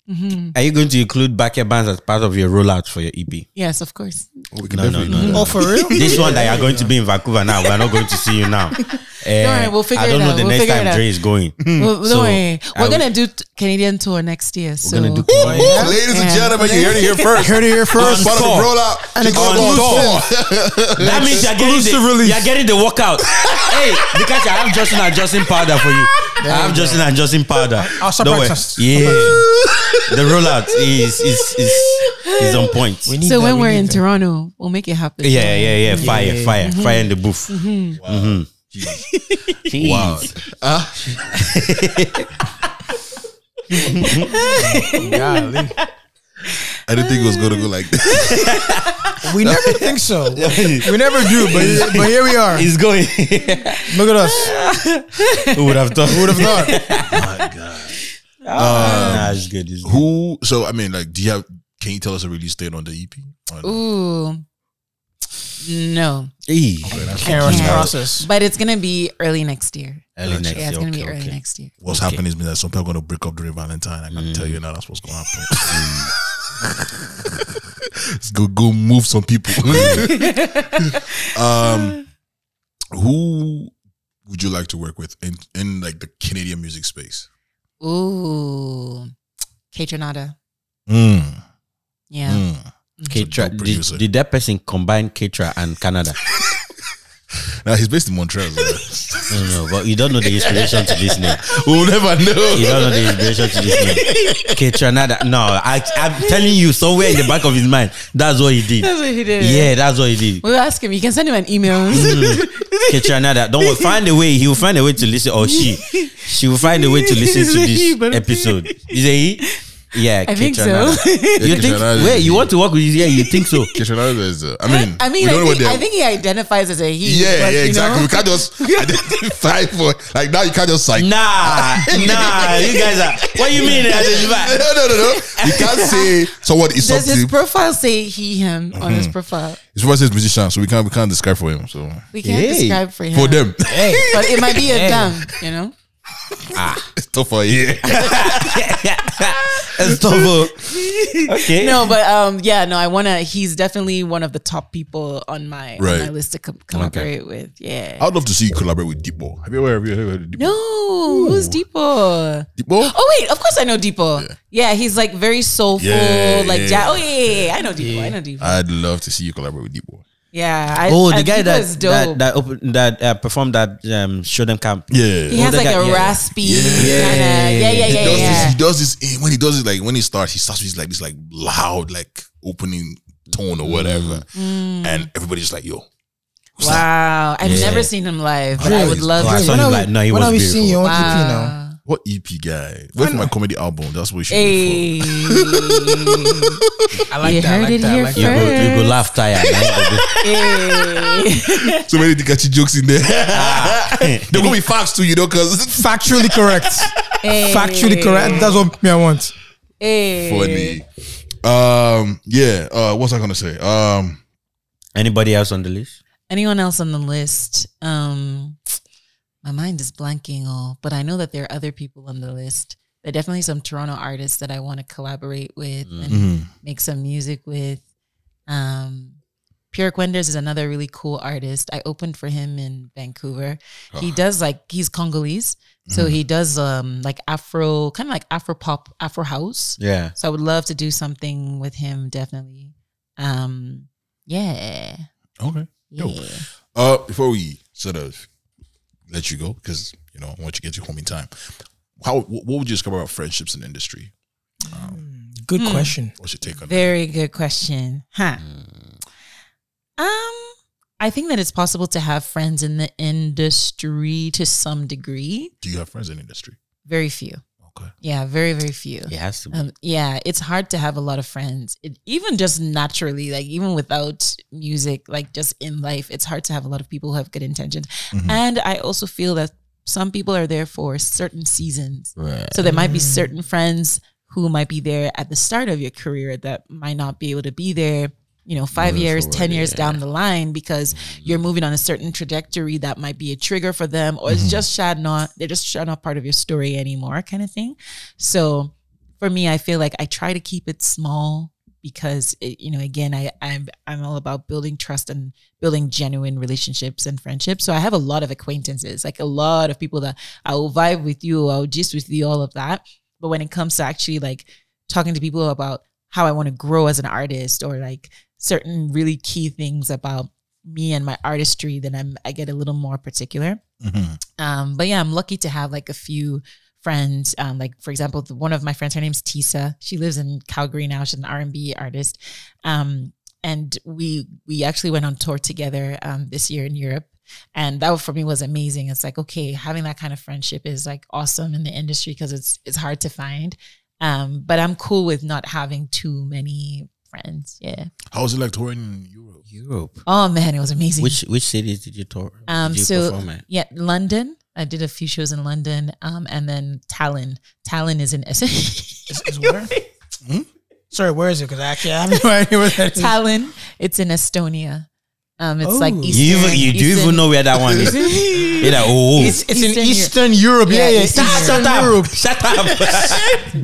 uh, Actually, are you going to include Backyard Bants as part of your rollout for your EP? yes, of course. We can No, no, definitely no, no. Oh, for real? This one that you're going to be in Vancouver now, we're not going to see you now. Eh, worry, we'll figure I don't know out. the We'll next time out. Dre is going. Well, don't So, worry. I We're gonna do t- Canadian tour next year. So gonna do. Canadian. Ladies and Yeah. gentlemen, you heard it here first. Heard it here first. Part of the On tour. rollout. And it's on on tour. tour. That means you're getting, Exclusive the, release. you're getting the workout. hey, because I have Justin and Justin powder for you. I have Justin and Justin powder. I'll Don't worry. surprise us. Yeah. the rollout is is is is on point. We need so that, when we we're need in that. Toronto, we'll make it happen. Yeah, yeah, yeah. Fire, fire, fire in the booth. Wow. Jeez. Wow. Ah, Golly. I didn't think it was gonna go like this. We never think so. We never do, but but here we are. He's going. Look at us. Who would have thought? Who would have thought? My God. Ah, um, nah, it's good. It's good. Who? So I mean, like, do you have? Can you tell us a release date on the EP? No? Ooh. No, Hey. Karen's Yeah. process. but it's gonna be early next year. Early next year. yeah, it's year. gonna be Okay, early okay. next year. What's Okay. happening is that some people are gonna break up during Valentine. I can tell mm. you now that's what's gonna happen. Let's go go move some people. um, who would you like to work with in in like the Canadian music space? Ooh, Kaytranada. Mm, Yeah. mm. Kaytra, did, did that person combine Kaytra and Canada? Now he's based in Montreal. So No, no, but you don't know the inspiration to this name. we'll never know. You don't know the inspiration to this name. Kaytranada. No, I, I'm telling you, somewhere in the back of his mind, that's what he did. That's what he did. Yeah, that's what he did. We'll ask him. You can send him an email. Mm. Kaytranada. Don't worry, find a way. He will find a way to listen, or she, she will find a way to listen to this episode. Is it he? Yeah, I think so. Kaytranada. You think? Kaytranada is Wait, you want to work with? Yeah, you think so? Kaytranada is. Uh, I mean, I mean, we I don't know what think, they're- I think he identifies as a he. Yeah, but, yeah, you exactly. know, We can't just identify for like now. You can't just like Nah, nah. You guys are. What you mean? No, no, no, no. You can't say someone is Does his something. profile say he, him on Mm-hmm. his profile? His profile says musician, so we can't we can't describe for him. So We can't Hey. describe for him. for them, But it might be a Hey. them, you know? It's tough for you. It's tough. Okay. No, but um, yeah, no, I want to. He's definitely one of the top people on my, Right. on my list to co- collaborate with. Yeah. I'd love to see you collaborate with Deepo. Have you ever, have you ever heard of Deepo? No, who's Deepo? Deepo? Oh wait, of course I know Deepo. Yeah, he's like very soulful, Yeah, like yeah. ja- oh yeah, yeah, yeah, I know Deepo. I know Deepo. I'd love to see you collaborate with Deepo. Yeah. I, Oh, I, the guy Deepo that is dope. that that, open, that uh, performed that um, Show Dem Camp. Yeah. he has like guy- a yeah. raspy Yeah. kind of yeah, yeah, yeah, he does yeah. this. He does this eh, when he does it. Like when he starts, he starts with like this like loud like opening tone or whatever, Mm. and everybody's like, "Yo, who's that? Wow, I've Yeah. never seen him live, but I would love Oh, I to. saw when him are we, like, no, he when was are we seeing beautiful. your own EP now? Wow. What EP guy? Wait for my comedy album. That's what we should Hey, do. I like You that. I like it that. I here like You that. go, you go laugh tired. hey. So many Dikachi jokes in there. there will be facts too, you know, because Factually correct. Factually correct. That's what me I want. Hey. funny. Um, yeah. Uh, what's I gonna say? Um, Anybody else on the list? Anyone else on the list? Um, my mind is blanking all, but I know that there are other people on the list. There are definitely some Toronto artists that I want to collaborate with and mhm. make some music with. Um, Pierre Kwenders is another really cool artist. I opened for him in Vancouver. He does like he's Congolese, so he does um like Afro, kind of like Afro pop, Afro house. Yeah. So I would love to do something with him, definitely. Um, yeah, okay. Yo. yeah. Uh, before we sort of let you go, because you know I want you to get you home in time. How what would you discover about friendships in the industry? Um, mm, good hmm. question. What's your take on that? Very good question. Huh. Hmm. Um, I think that it's possible to have friends in the industry to some degree. Do you have friends in the industry? Very few. Okay. Yeah, very, very few. It has to be. Um, yeah, it's hard to have a lot of friends. It, even just naturally, like even without music, like just in life, it's hard to have a lot of people who have good intentions. And I also feel that some people are there for certain seasons. Right. So there might be certain friends who might be there at the start of your career that might not be able to be there, you know, five years, 10 years down the line because mm-hmm. you're moving on a certain trajectory that might be a trigger for them or it's mm-hmm. just shad not, they're just shad not part of your story anymore kind of thing. So for me, I feel like I try to keep it small because it, you know, again, I, I'm I'm all about building trust and building genuine relationships and friendships. So I have a lot of acquaintances, like a lot of people that I will vibe with you, I'll gist with you, all of that. But when it comes to actually like talking to people about how I want to grow as an artist or like certain really key things about me and my artistry, then I'm I get a little more particular. Um, but yeah, I'm lucky to have like a few friends. Um, like for example, the, one of my friends, her name's Tisa. She lives in Calgary now. She's an R and B artist. Um, and we we actually went on tour together um, this year in Europe. And that for me was amazing. It's like okay, having that kind of friendship is like awesome in the industry because it's it's hard to find. Um, but I'm cool with not having too many friends. Yeah. How was it like touring in Europe? Europe. Oh man, it was amazing. Which which cities did you tour? Um, did you so perform at? yeah, London. I did a few shows in London, um, and then Tallinn. Tallinn is in Is, is where? Sorry, where is it? Because actually I have no idea where that is. Tallinn. It's in Estonia. Um, it's like Oh. Eastern. You even you do Eastern- even know where that one is? You're oh, It's, it's in Eastern Eastern Europe. Yeah, Yeah, yeah. Eastern Eastern, shut up, Europe. shut up,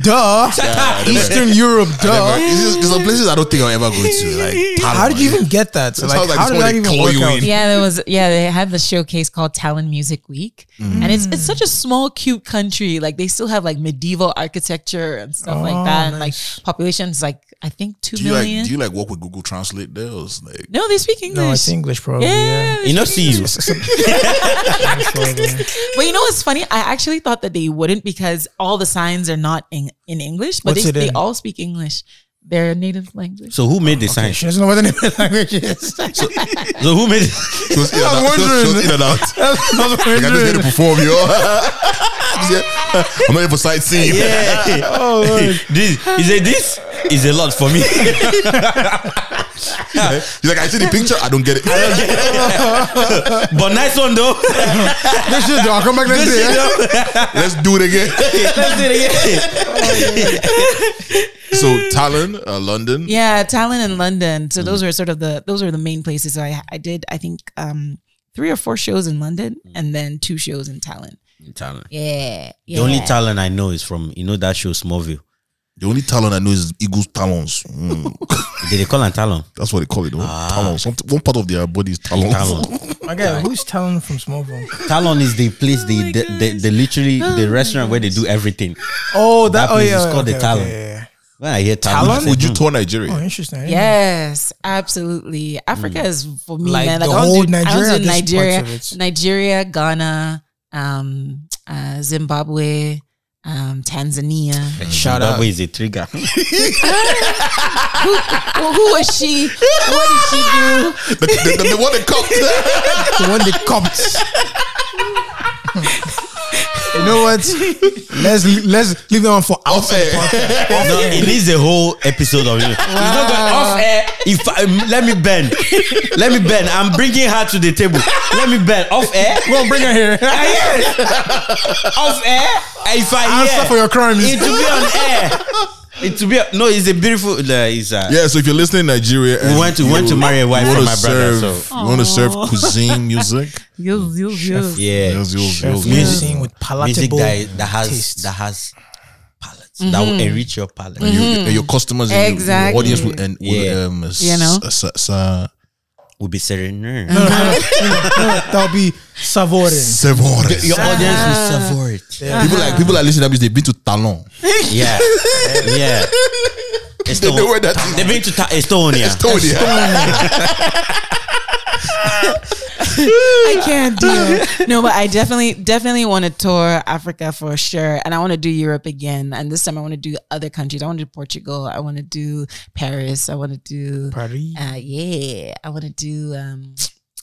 Duh. shut up. Eastern Europe. I Duh. it's there's some places I don't think I'll ever go to. Like, How did you even get that? So It like, sounds like how did someone that even claw work you out? in. Yeah, there was. Yeah, they had the showcase called Tallinn Music Week, and it's it's such a small, cute country. Like they still have like medieval architecture and stuff like Oh, that, and nice. like population's like I think two Do you million. like do you like work with Google Translate there? Or like no, they speak English. No, It's English, probably. Yeah. Yeah. You know, see you. But you know what's funny? I actually thought that they wouldn't because all the signs are not in, in English, but What's they, it they in? all speak English. Their native language. So who made the sign? She doesn't know what the name of the language is. So who made it? She was in and out. She was- she was in and out. I was Like, I just here to perform, yo. Yeah. I'm not here for sightseeing. Yeah. Oh, Lord. this is it. this is a lot for me. He's like, I see the picture, I don't get it. but nice one though. Good shit, dog. Come back next Good day. shit, eh? Let's do it again. Let's do it again. So Talon, uh, London. Yeah, Tallinn and London. So those are sort of the those are the main places. So I I did I think um three or four shows in London and then two shows in Tallinn. In Talent. Yeah. The only talent I know is from you know that show Smallville. The only talon I know is Eagles talons. Mm. Did they call him talon? That's what they call it. Though. Talons. Some, one part of their body is talons. Talent. My guy, who's telling from Smallville? Talon is the place they the, the, the literally the restaurant where they do everything. Oh, that, That oh place yeah. is called the Talon. okay, yeah, yeah. When I hear talent, Talon? I say, Would you tour Nigeria? Oh, interesting. Yes, absolutely. Africa is for me, Like man. the I want to whole do- I Nigeria, do Nigeria, parts of it? Nigeria, Ghana, um, uh, Zimbabwe, um, Tanzania. Shout Zimbabwe out. is a trigger. who, who was she? What did she do? The, the, the, the one that comes. the one they copped. you know what? Let's let's leave that one for outside. the podcast. no, it needs a whole episode of it. It's not going off air. If I, um, let me bend, let me bend. I'm bringing her to the table. Let me bend off air. Go on, bring her here. I hear it. off air. If I Answer hear for your crimes. it will be on air. It will be no. It's a beautiful. Uh, it's uh, yeah, so if you're listening in Nigeria, We went to- you went to marry a wife you for wanna my brother, serve- so- you want to serve cuisine music? Yes, yes, yes. yeah. Yes, yes, yes, Music yes. sing with Music palatable that, that has taste. that has palates that will mm-hmm. enrich your palate. And you, and mm-hmm. your customers, and your- your, audience, will, and will, Yeah. um, s- You know? s- s- s- Will be serener. That'll be savoring. Sevores. Your audience will ah. savour it. People like people like listening to this. They've been to Talon. Yeah, eh, yeah. They know where that is. They've been to Ta- Estonia. Estonia. I can't do it. No, but I definitely, definitely want to tour Africa for sure. And I want to do Europe again. And this time I want to do other countries. I want to do Portugal. I want to do Paris. I want to do, Paris. uh, yeah, I want to do, um,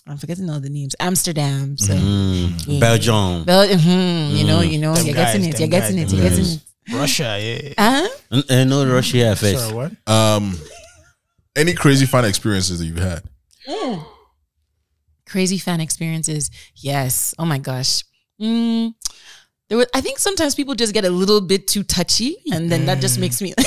I'm forgetting all the names. Amsterdam. So, Mm, Yeah. Belgium. Bel- mhm, you know, you know, Them you're guys, getting it. You're getting it. You're getting it. Russia, yeah. Huh? N- uh, no Russia first. Sorry, what? Um, any crazy fun experiences that you've had? Crazy fan experiences. Yes. Oh my gosh. Mm, there were, I think sometimes people just get a little bit too touchy, and then that just makes me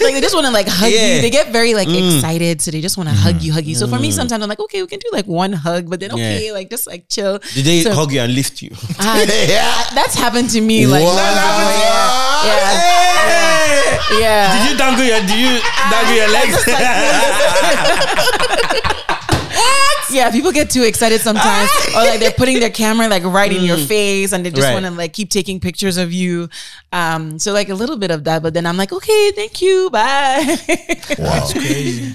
like they just want to like hug Yeah. you. They get very like Mm. excited, so they just want to hug you, hug you. So for me, sometimes I'm like, okay, we can do like one hug, but then okay, Yeah. like just like chill. Did they So- hug you and lift you? Ah, that's happened to me. Like, What? yeah, yeah, yeah. Did you dangle your? Did you dangle your legs? Yeah, people get too excited sometimes, or like they're putting their camera like right in your face, and they just Right. want to like keep taking pictures of you. Um, so like a little bit of that, but then I'm like, okay, thank you, bye. Wow. Crazy.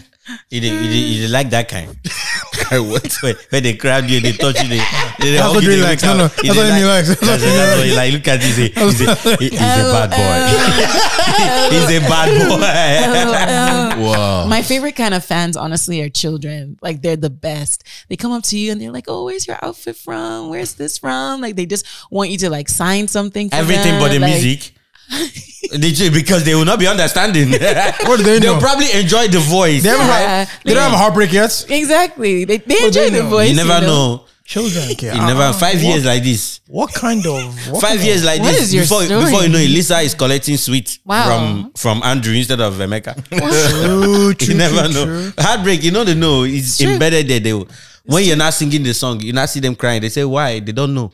You did, you, did, you did like that kind. what? When, when they grab you, they touch you, they, they, they That's hug what you, he they likes. look No, no, out. that's You what did he likes. That's what That's he likes. what like. Look at this. He's a, he's a, he's a bad boy. he's a bad boy. Wow. My favorite kind of fans, honestly, are children. Like they're the best. They come up to you and they're like, "Oh, where's your outfit from? Where's this from?" Like they just want you to like sign something. For Everything them. but the Like, music. They ju- because they will not be understanding. What do they They'll probably enjoy the voice. They haven't, Yeah. had, they don't have a heartbreak yet. Exactly. They, they What enjoy they the know? voice. you never know. Children care. You never Uh-uh. five What- years like this. What kind of what Five kind years of- like What this is your before story? before you know it, Lisa is collecting sweets Wow. from from Andrew instead of Emeka. True, true, you never true, know. true. Heartbreak, you know they know it's True. embedded there. They will- when you're not singing the song, you not see them crying. They say why? They don't know,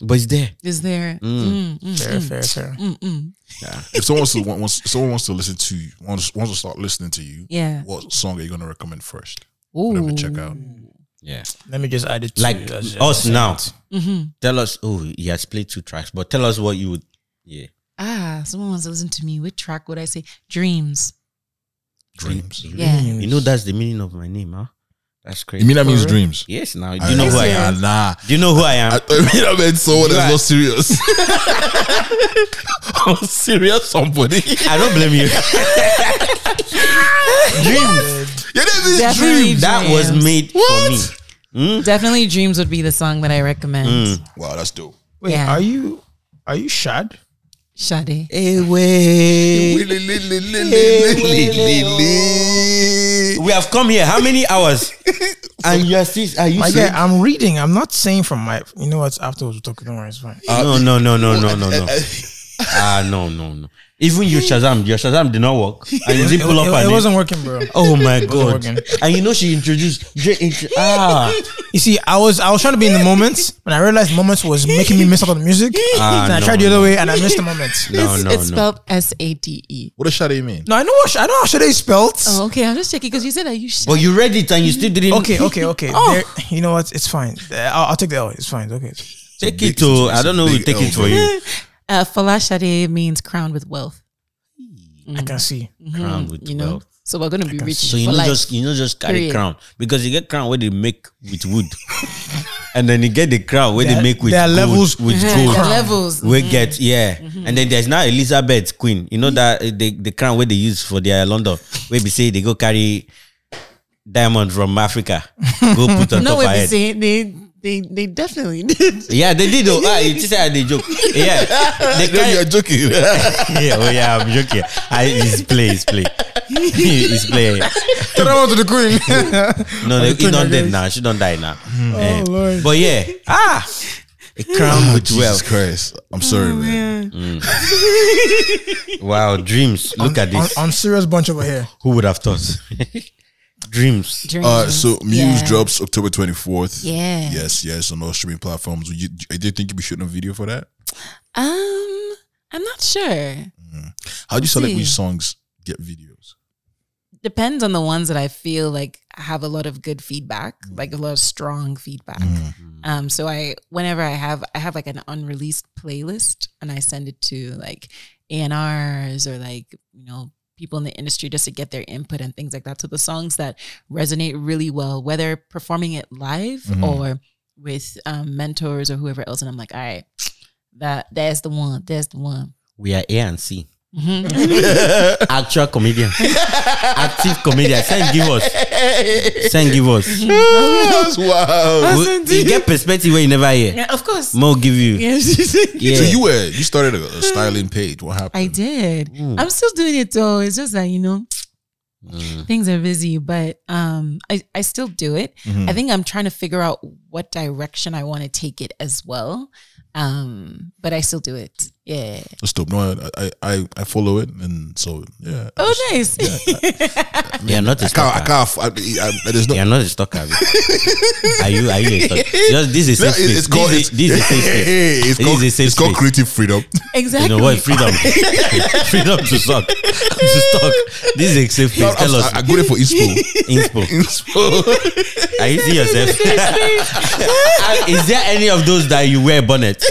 but it's there. Is there? Mm, mm, Fair, fair, fair. If someone wants to wants, if someone wants to listen to you, wants, wants to start listening to you, Yeah. what song are you gonna recommend first? Ooh. For them to check out. Yeah, Let me just add it to like it as- us as- now. Tell us. Oh, he has played two tracks, but tell us what you would. Yeah, Ah, someone wants to listen to me. Which track would I say? Dreams. Dreams. Yeah. You know that's the meaning of my name, huh? That's crazy. You mean that means dreams? Yes. Now, do you know who I am? Nah. Do you know who I am? I, I mean, I meant someone that's not serious. I'm serious, somebody. I don't blame you. Dreams. Your name is Definitely Dream. That was made What? for me. Hmm? Definitely Dreams would be the song that I recommend. Hmm. Wow, that's dope. Wait, Yeah. are you are you Shad? Shade. Away. We have come here. How many hours? and you are still. Are you? My saying- guy, I'm reading. I'm not saying from my. You know what? Afterwards, we'll talk. Don't worry, it's fine. no, no, no, no, no, no, no. Ah, no, no, no. Even you Shazam, your Shazam did not work, and you didn't pull up it, her it wasn't working, bro. Oh my god! And you know she introduced Dre intro- ah You see, I was I was trying to be in the moment, and I realized moments was making me miss out on the music. Ah, and I no, tried the no. other way, and I missed the moment. no it's no it's no. spelled S A D E. What does Sade mean? No, I know what I know how Sade is spelled. Oh, okay. I'm just checking because you said that you Shade. But you read it and you still didn't. Okay, okay, okay. Oh. There- you know what? It's fine. Uh, I'll, I'll take the L. It's fine. Okay. take it to. I don't know. who big take it for you. Uh, Fala Shade means crowned with wealth. I can see. Crown with You know, wealth. so we're gonna be rich. So you know life. just you know just carry Period. crown because you get crown where they make with wood, and then you get the crown where they There- make with there are gold, levels. with Uh-huh, gold. levels. We get yeah, and then there's now Elizabeth Queen. You know that uh, the the crown where they use for their London, where we say they go carry diamond from Africa, go put on No top way of be head. saying they they they definitely did. Yeah, they did. Oh, ah, you just said they joke. Yeah, they No, carry, you're joking. yeah, oh yeah, I'm joking. I, it's play, it's play, it's play. Turn on to the queen. No, they, he turn not dead now. She don't die now. Eh, Lord. But yeah, ah, a crown Oh, with Jesus wealth. Christ. I'm sorry, man. Wow, dreams. Look at on, this. on serious bunch over here. Who would have thought? Dreams. Dreams. Uh, so Muse Yeah. drops October 24th. Yeah. Yes, yes, on all streaming platforms. You, I did think you'd be shooting a video for that. Um, I'm not sure. How do you select see. which songs get videos? Depends on the ones that I feel like have a lot of good feedback, like a lot of strong feedback. Um, so I, whenever I have, I have like an unreleased playlist, and I send it to like ANRs or like you know people in the industry just to get their input and things like that. So the songs that resonate really well, whether performing it live or with um, mentors or whoever else, and I'm like, all right, that that's the one, that's the one. We are A and C. Actual comedian. Active comedian. Send give us. Send give us. That's wow. We- you get perspective where you never hear. Yeah, of course. More give you. Yes. Yeah. So you were you started a, a styling page. What happened? I did. Mm. I'm still doing it though. It's just that, you know, things are busy, but um I, I still do it. Mm-hmm. I think I'm trying to figure out what direction I want to take it as well. Um, but I still do it. Yeah. That's dope. No, I, I I I follow it, and so yeah. Oh nice. You're not a I can't. I can't. I, I, I, there's no. You're not a stalker. are you? Are you a stalker? Just, this is a No, safe it- space. it's called. This is- this is a safe space. Hey, it's This called. is a safe It's called creative freedom. exactly. You know what? Freedom. Freedom to suck. to stalk. This is a safe place. Tell us. I, I go there for inspo. Inspo. inspo. Are you see eh? yourself? Is there any of those that you wear bonnet?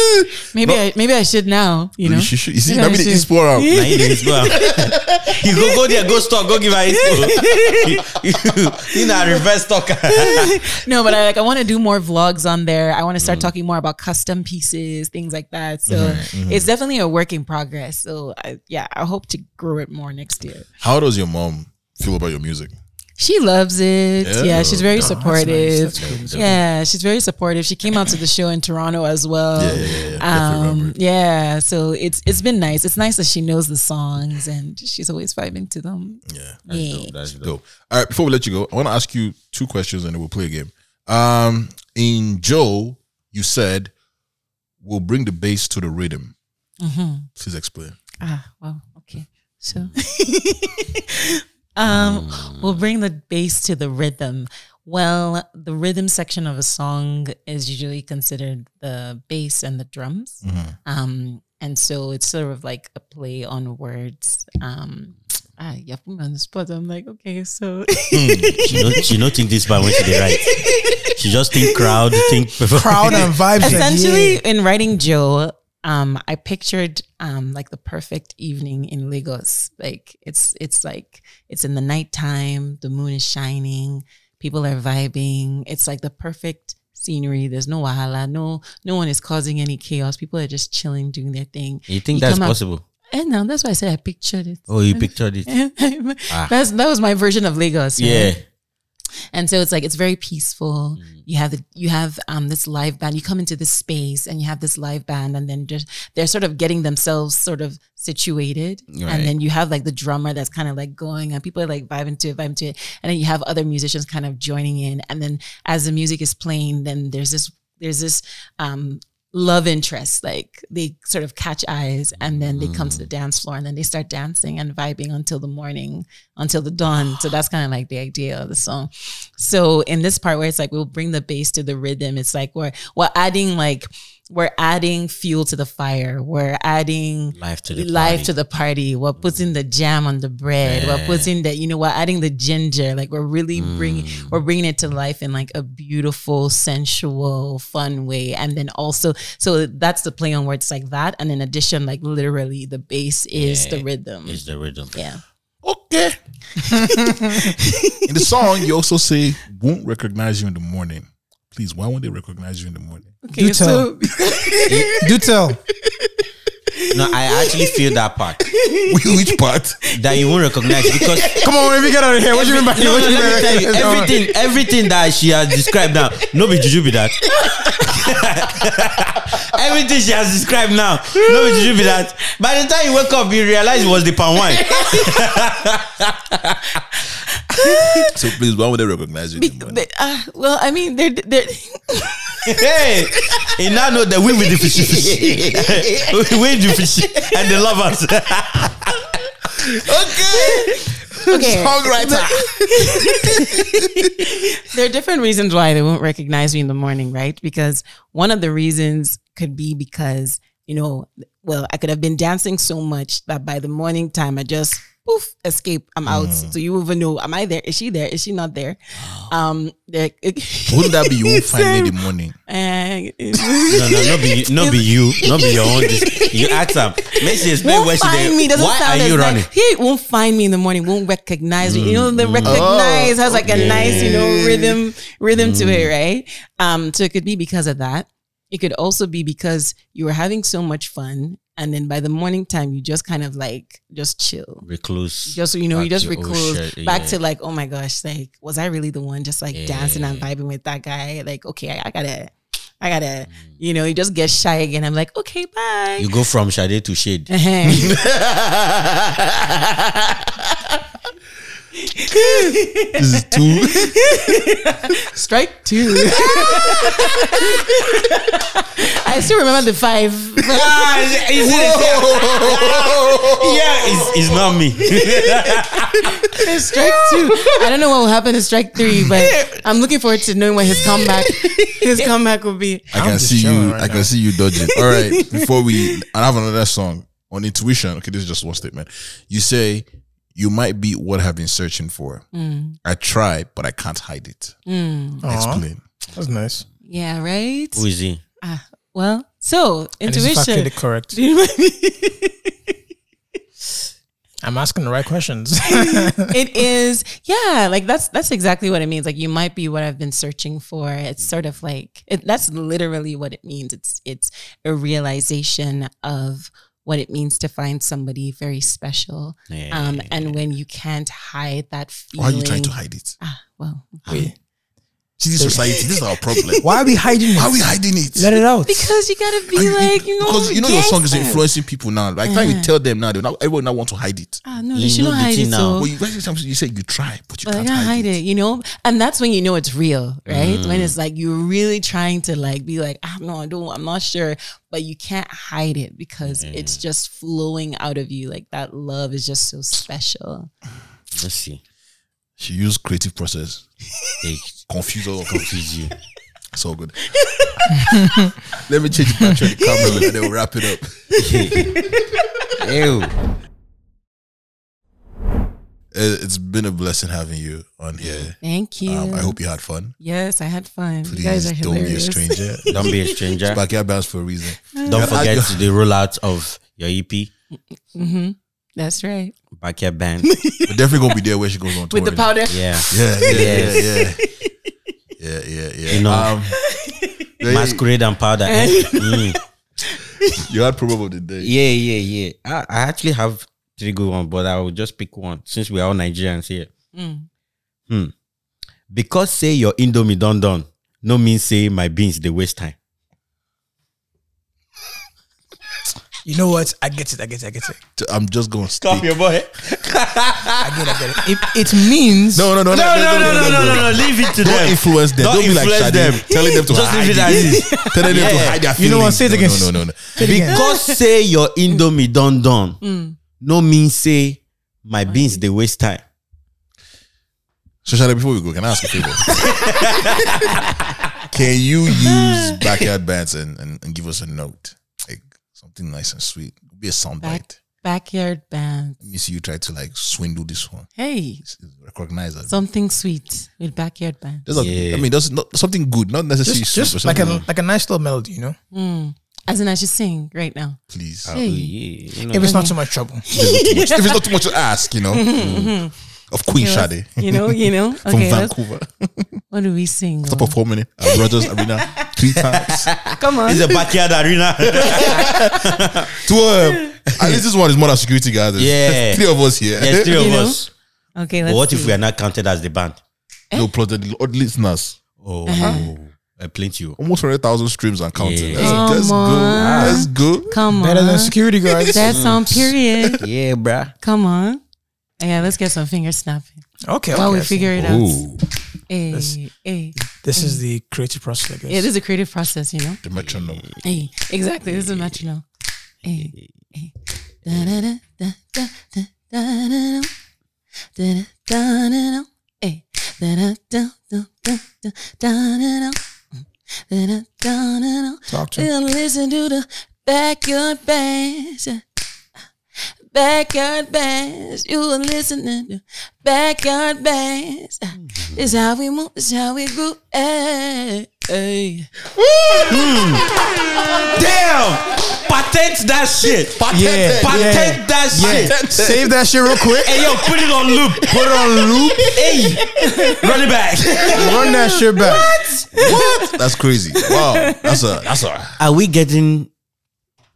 maybe I maybe I should now, you know. You, should, you see, Yeah, maybe the I should. inspo around. Nah, you dey inspo am. You go go there, go stock, go give her inspo. you, you, you know, reverse stalker. No, but I like I want to do more vlogs on there. I want to start Mm. talking more about custom pieces, things like that. So Mm-hmm, it's definitely a work in progress. So I, yeah, I hope to grow it more next year. How does your mom feel about your music? She loves it. Yeah. Yeah, she's very Oh, that's nice. supportive. That's. Yeah, she's very supportive. She came out to the show in Toronto as well. Yeah, yeah, yeah. Um, yeah, so it's it's been nice. It's nice that she knows the songs and she's always vibing to them. Yeah. Yeah. That's Dope. All right, before we let you go, I want to ask you two questions and then we'll play a game. Um, in JO, you said we'll bring the bass to the rhythm. Please explain. Ah, well, okay. So um we'll bring the bass to the rhythm. Well, the rhythm section of a song is usually considered the bass and the drums. Um and so it's sort of like a play on words. Um ah, you have put me on the spot. I'm like, okay, so She don't, she don't think this bad when she dey write. She just think crowd, think Crowd and vibes. like, essentially yeah. in writing JO um, I pictured um, like the perfect evening in Lagos. Like it's it's like it's in the nighttime, the moon is shining, people are vibing. It's like the perfect scenery. There's no wahala, no no one is causing any chaos. People are just chilling, doing their thing. You think You that's possible? And now that's why I said I pictured it. Oh, you pictured it. ah. That's that was my version of Lagos. right? And so it's like it's very peaceful. You have the you have um this live band. You come into this space and you have this live band, and then just they're sort of getting themselves sort of situated. Right. And then you have like the drummer that's kind of like going, and people are like vibing to it, vibing to it. And then you have other musicians kind of joining in. And then as the music is playing, then there's this there's this um love interest like they sort of catch eyes and then they come to the mm. dance floor and then they start dancing and vibing until the morning until the dawn. So that's kind of like the idea of the song. So in this part where it's like we'll bring the bass to the rhythm it's like we're we're adding like we're adding fuel to the fire we're adding Life to the life party. to the party we're putting the jam on the bread we're putting the you know we're adding the ginger like we're really bringing Mm. we're bringing it to life in like a beautiful sensual fun way and then also so that's the play on words like that and in addition like literally the bass is the rhythm Is the rhythm. yeah Okay. in the song, you also say, won't recognize you in the morning. Please, why won't they recognize you in the morning? okay Do tell. Do tell. No, I actually feel that part Which part? that you won't recognize because Come on, let me get out of here. What do you mean by no, what no, do you let me mean? tell you, everything, everything that she has described now, no be juju be that. everything she has described now, no be juju be that. By the time you wake up, you realize it was the palm wine. So please, why would they recognize you in the? They- uh, well i mean they're they're hey, he now know that we with the fishy fishy, we the fishy, and the lovers. okay Okay. Songwriter. there are different reasons why they won't recognize me in the morning, right? Because one of the reasons could be because, you know, well, I could have been dancing so much that by the morning time I just poof, escape, I'm out. So you even know, am I there? Is she there? Is she not there? Um there- Wouldn't that be you won't find me in the morning? Eh, No, no, no be, no be you, no be your own. You ask them. Make she explain where she there. me. Why are you running? He won't find me in the morning. Won't recognize me. You know, the recognize has like a nice, you know, rhythm, rhythm to it, right? Um, so it could be because of that. It could also be because you were having so much fun, and then by the morning time, you just kind of like just chill. Recluse. Just you know, you just recluse shit, back yeah. to like, oh my gosh, like was I really the one just like dancing and vibing with that guy? Like, okay, I, I gotta, I gotta, mm. you know, you just get shy again. I'm like, okay, bye. You go from Sade to Shade. Uh-huh. This is too. Strike two. I still remember the five. Ah, yeah, it's, it's not me. strike two. I don't know what will happen in strike three, but I'm looking forward to knowing what his comeback his comeback will be. I can see you. right I now. can see you dodging. All right. Before we, I have another song on intuition. Okay, this is just one statement. You say you might be what I've been searching for. I tried, but I can't hide it. Aw, Explain. That's nice. Yeah, right. Who is he? Ah, well, so And is intuition. get correct. I'm asking the right questions. it is yeah like that's that's exactly what it means like you might be what i've been searching for it's sort of like it, that's literally what it means it's it's a realization of what it means to find somebody very special um and when you can't hide that feeling. Why are you trying to hide it? ah, well See, this society, this is our problem. Why are we hiding it? Why are we hiding it? Let it out. because you gotta be And you- like you know because you know your song is influencing people now. Like, can't you tell them now? They now everyone now want to hide it. ah no You you should not hide it now. so Well, you right sometimes you say you try, but you but I can't can't hide, it. you know? And that's when you know it's real, right? When it's like you're really trying to like be like, ah, no, I don't, I'm not sure, but you can't hide it because it's just flowing out of you. Like that love is just so special. Let's see. She used creative process, They confuse all of us. confuse you. It's all good. Let me change the picture of the camera and then we'll wrap it up. Ew. it- it's been a blessing having you on here. Thank you. Um, I hope you had fun. Yes, I had fun. Please you guys are don't hilarious. be a stranger. Don't be a stranger. Backyard Bants for a reason. Don't forget the rollout of your EP, That's right. Backyard Band. We're definitely gonna be there where she goes on tour. With the powder. Yeah. Yeah, yeah, Yes. yeah, yeah, yeah, yeah, yeah. You know. um, yeah, Masquerade and powder. eh? Mm. you had problem of the day. Yeah, yeah, yeah. I, I actually have three good ones, but I will just pick one since we are all Nigerians here. Hmm. Because say your Indomie done done, no means say my beans they waste time. You know what? I get it. I get it. I get it. I'm just gonna stop. your boy. I get it. I get it. It, it means No, no, no, No, no, no, no, no, no, no. Leave it to them. Don't them. influence them. Don't, Don't be like influence Sade, them. telling them to Just hide leave it as is. telling them to Yeah. hide their You know what? Say it no, again. No, no, no, no. Because say your Indomie done done, no means say my beans they waste time. So, Sade, before we go, can I ask a favor? can you use Backyard Bants and, and, and give us a note, like something nice and sweet? Be a soundbite. Back, backyard band. Let me see you try to like swindle this one. Hey, Recognize that. something sweet with backyard band. There's Yeah. I mean, there's not something good, not necessarily just, super. just like a something- like a nice little melody, you know. Mm. As in, I should sing right now. please. Oh, Hey. yeah, you know. If it's not too much trouble. if it's not too much to ask, you know, of Queen Sade You know, you know. from Okay, Vancouver, what do we sing? Stop performing at uh, Rogers Arena three times. Come on. It's a backyard arena. To um, at least this one is more than security guys. There's Yeah. three of us here. There's three of You know? us. Okay, But let's what if we are not counted as the band? Eh? no plus the odd listeners. Oh, I plenty you. Almost hundred thousand streams and counting. Yeah. That's, Come that's on. good. That's good. Come Better on. Better than security guards. That's on period. Yeah, bruh. Come on. Yeah, let's get some finger snapping okay. while okay, we figure it Ooh, out. Hey, hey. This is the creative process, I guess. Yeah, this is a creative process, you know. the metronome. Hey, exactly. This is metronome. Hey, hey. Da-da-da, da-da, da-da-da-da. Da-da-da-da-da. Hey. Da-da-da, da-da, da-da-da-da. Da-da-da-da-da. Talk to him. We'll listen to the Backyard Bants. Backyard Bants. You are listening to Backyard Bants. Mm-hmm. This how we move. This how we groove. Hey, hey. Damn! Patent that shit. Yeah, Patent yeah. that shit. Save that shit real quick. Hey yo, put it on loop. Put it on loop. Hey, run it back. Run that shit back. What? what? That's crazy. Wow, that's a that's a Are we getting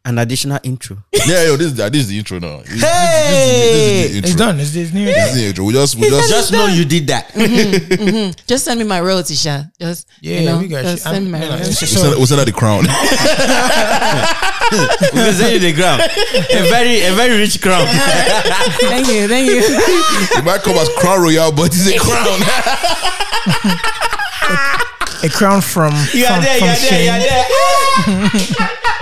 an additional intro? yeah. Yo, this is the, this is the intro now. This, Hey! this, is the It's intro. done. It's, it's near. This is the intro. We just we just Just know you did that. Mm-hmm, mm-hmm. Just send me my royalty, Sha. Just Yeah, you know, we got just send me my I'm- you know, royalty. we just send, so, we send out the crown. We can say it the ground. A very, a very rich crown. thank you, thank you. it might come as crown royal, but it's a crown. a crown from You are from, there, you from are there, you are Shane. there.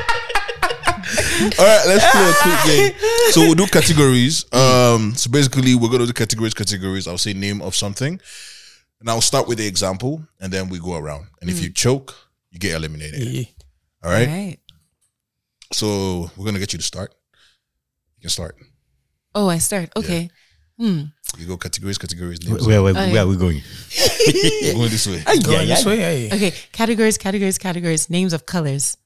All right, let's play a quick game. So we'll do categories. Um, so basically, we're gonna do categories. Categories. I'll say name of something, and I'll start with the example, and then we go around. And if you choke, you get eliminated. Yeah. All right. Right. So we're gonna get you to start. You can start. Oh, I start. Okay. Hmm. You go categories. Categories. Names. Where, where, Oh, where are we going? We're going this way. Going this way, hey. Okay. Categories, categories, categories. Names of colors: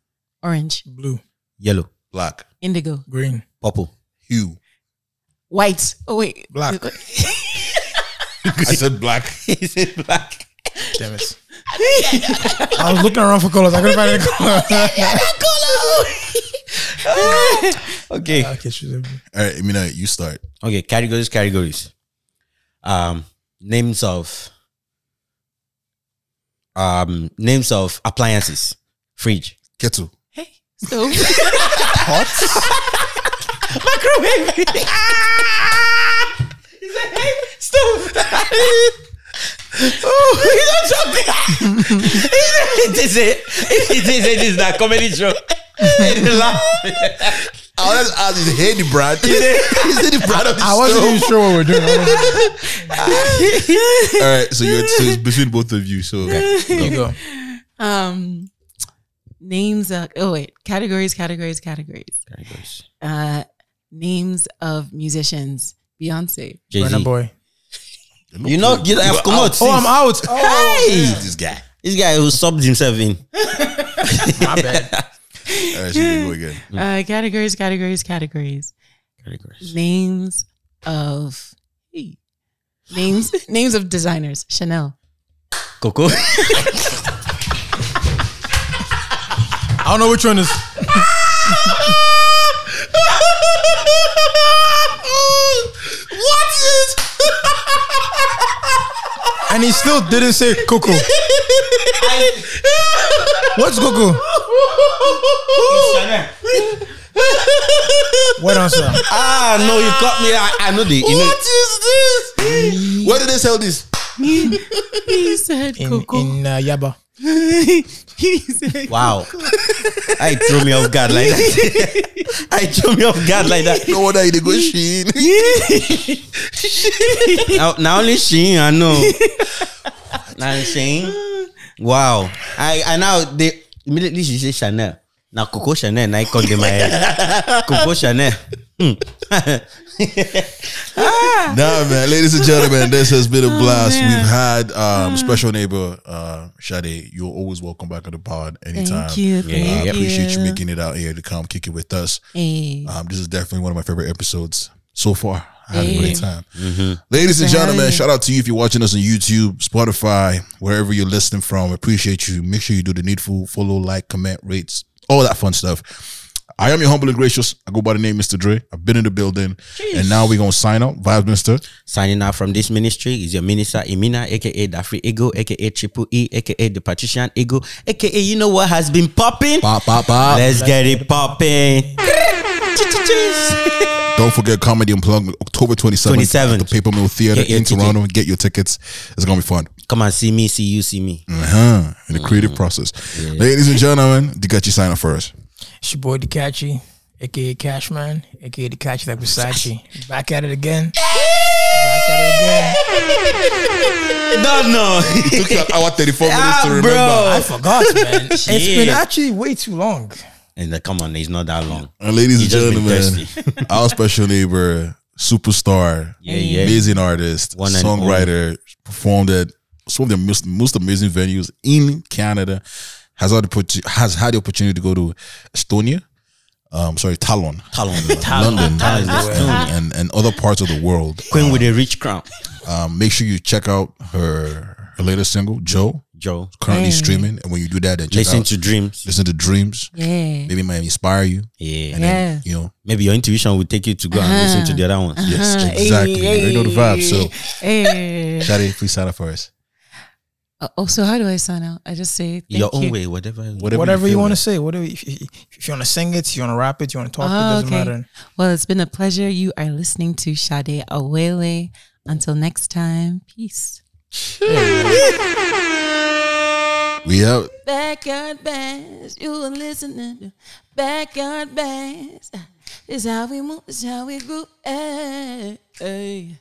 orange, Blue, Yellow, Black. indigo, green, purple. Hue. white. Oh wait, Black. I said black. Is said black? damn it. I was looking around for colors. I couldn't find any color. Okay. okay, she's a- All right, Mina, you start. Okay, categories, categories. Um, names of um names of appliances. Fridge. Kettle. Hey, stove, Microwave. He said, "Hey, stove. oh, he's not joking. it is it. It is it is that comedy show. They laugh. Oh, let's ask. Is it the brand? Is it the brand of the I wasn't even sure what we're doing. All right, so you're so it's between both of you. So Here you go. um, names of. Oh wait, categories, categories, categories. Categories. Uh, names of musicians: Beyonce, Jay Burna Boy. You know, you have come out. Oh, I'm out. Oh, Hey, This guy. this guy who subbed himself in. my bad. All right, she go again. Uh, categories categories, categories, categories. Names of hey, names names of designers. Chanel. Coco. I don't know which one is. what is? And he still didn't say Coco. What's Coco? What answer? ah, no, you got me. I, I know the. You know, What is this? Where did they sell this? He said In, Coco. in uh, Yaba. he said wow. I threw me off guard like that. I threw me off guard like that. No wonder they go Sheen. Now, now only Sheen, I know. now Sheen. Wow. I I now they immediately she say Chanel. Now Coco Chanel, now I come in my head. Coco Chanel. Hmm. Nah, man. Ladies and gentlemen, this has been a blast. man. We've had um, special neighbor uh, Shade. You're always welcome back on the pod anytime. Thank you. I Thank appreciate you you making it out here to come kick it with us. Hey. Um, this is definitely one of my favorite episodes so far. I had a great time. Ladies and gentlemen, shout out to you if you're watching us on YouTube, Spotify, wherever you're listening from. Appreciate you. Make sure you do the needful follow, like, comment, rates, all that fun stuff. I am your humble and gracious. I go by the name Mr. Dre. I've been in the building. And now we're going to sign out. Vibes, Mister. Signing out from this ministry is your minister Amina, aka the Free Ego, aka Triple E, aka the Patrician Ego, aka you know what has been popping? Pop, pop, pop. Let's get it popping. Don't forget Comedy Unplugged October 27th, 27th. at the Paper Mill Theater Get in ticket. Toronto. Get your tickets. It's going to be fun. Come on, see me, see you, see me. Uh-huh. In the creative process. Ladies and gentlemen, Dikachi sign up first. It's your boy Dikachi, aka Cashman, aka Dikachi like Versace. Back at it again. Back at it again. No, no. Took you an hour 34 minutes Ah, to remember. bro. I forgot, man. it's been actually way too long. And then, come on, it's not that long. And ladies You and gentlemen, our special neighbor, superstar, Yeah, yeah. amazing artist, One songwriter, performed at some of the most, most amazing venues in Canada. Has had the has had the opportunity to go to Estonia, um, sorry, Tallinn, Tallinn. London, Tallinn. and, and other parts of the world. Queen with a rich crown. Um, make sure you check out her her latest single, JO, JO. currently Hey. streaming. And when you do that, then check Listen out, to dreams. listen to Dreams. Yeah. Maybe it might inspire you, Yeah. and Yeah. then you know Maybe your intuition will take you to go and listen to the other ones. Yes, Uh-huh. exactly. Hey, You know the vibe. So, Hey. Sade, please sign up for us. Uh, oh, so how do I sign out? I just say thank Your own you. way, whatever. Whatever, Whatever you feel want to say. Whatever. If, if, if you want to sing it, you want to rap it, you want to talk, Oh, it doesn't okay. matter. Well, it's been a pleasure. You are listening to Sade Awele. Until next time, peace. We out. Backyard bass, you are listening to Backyard bass. This how we move, this how we groove. Hey, hey.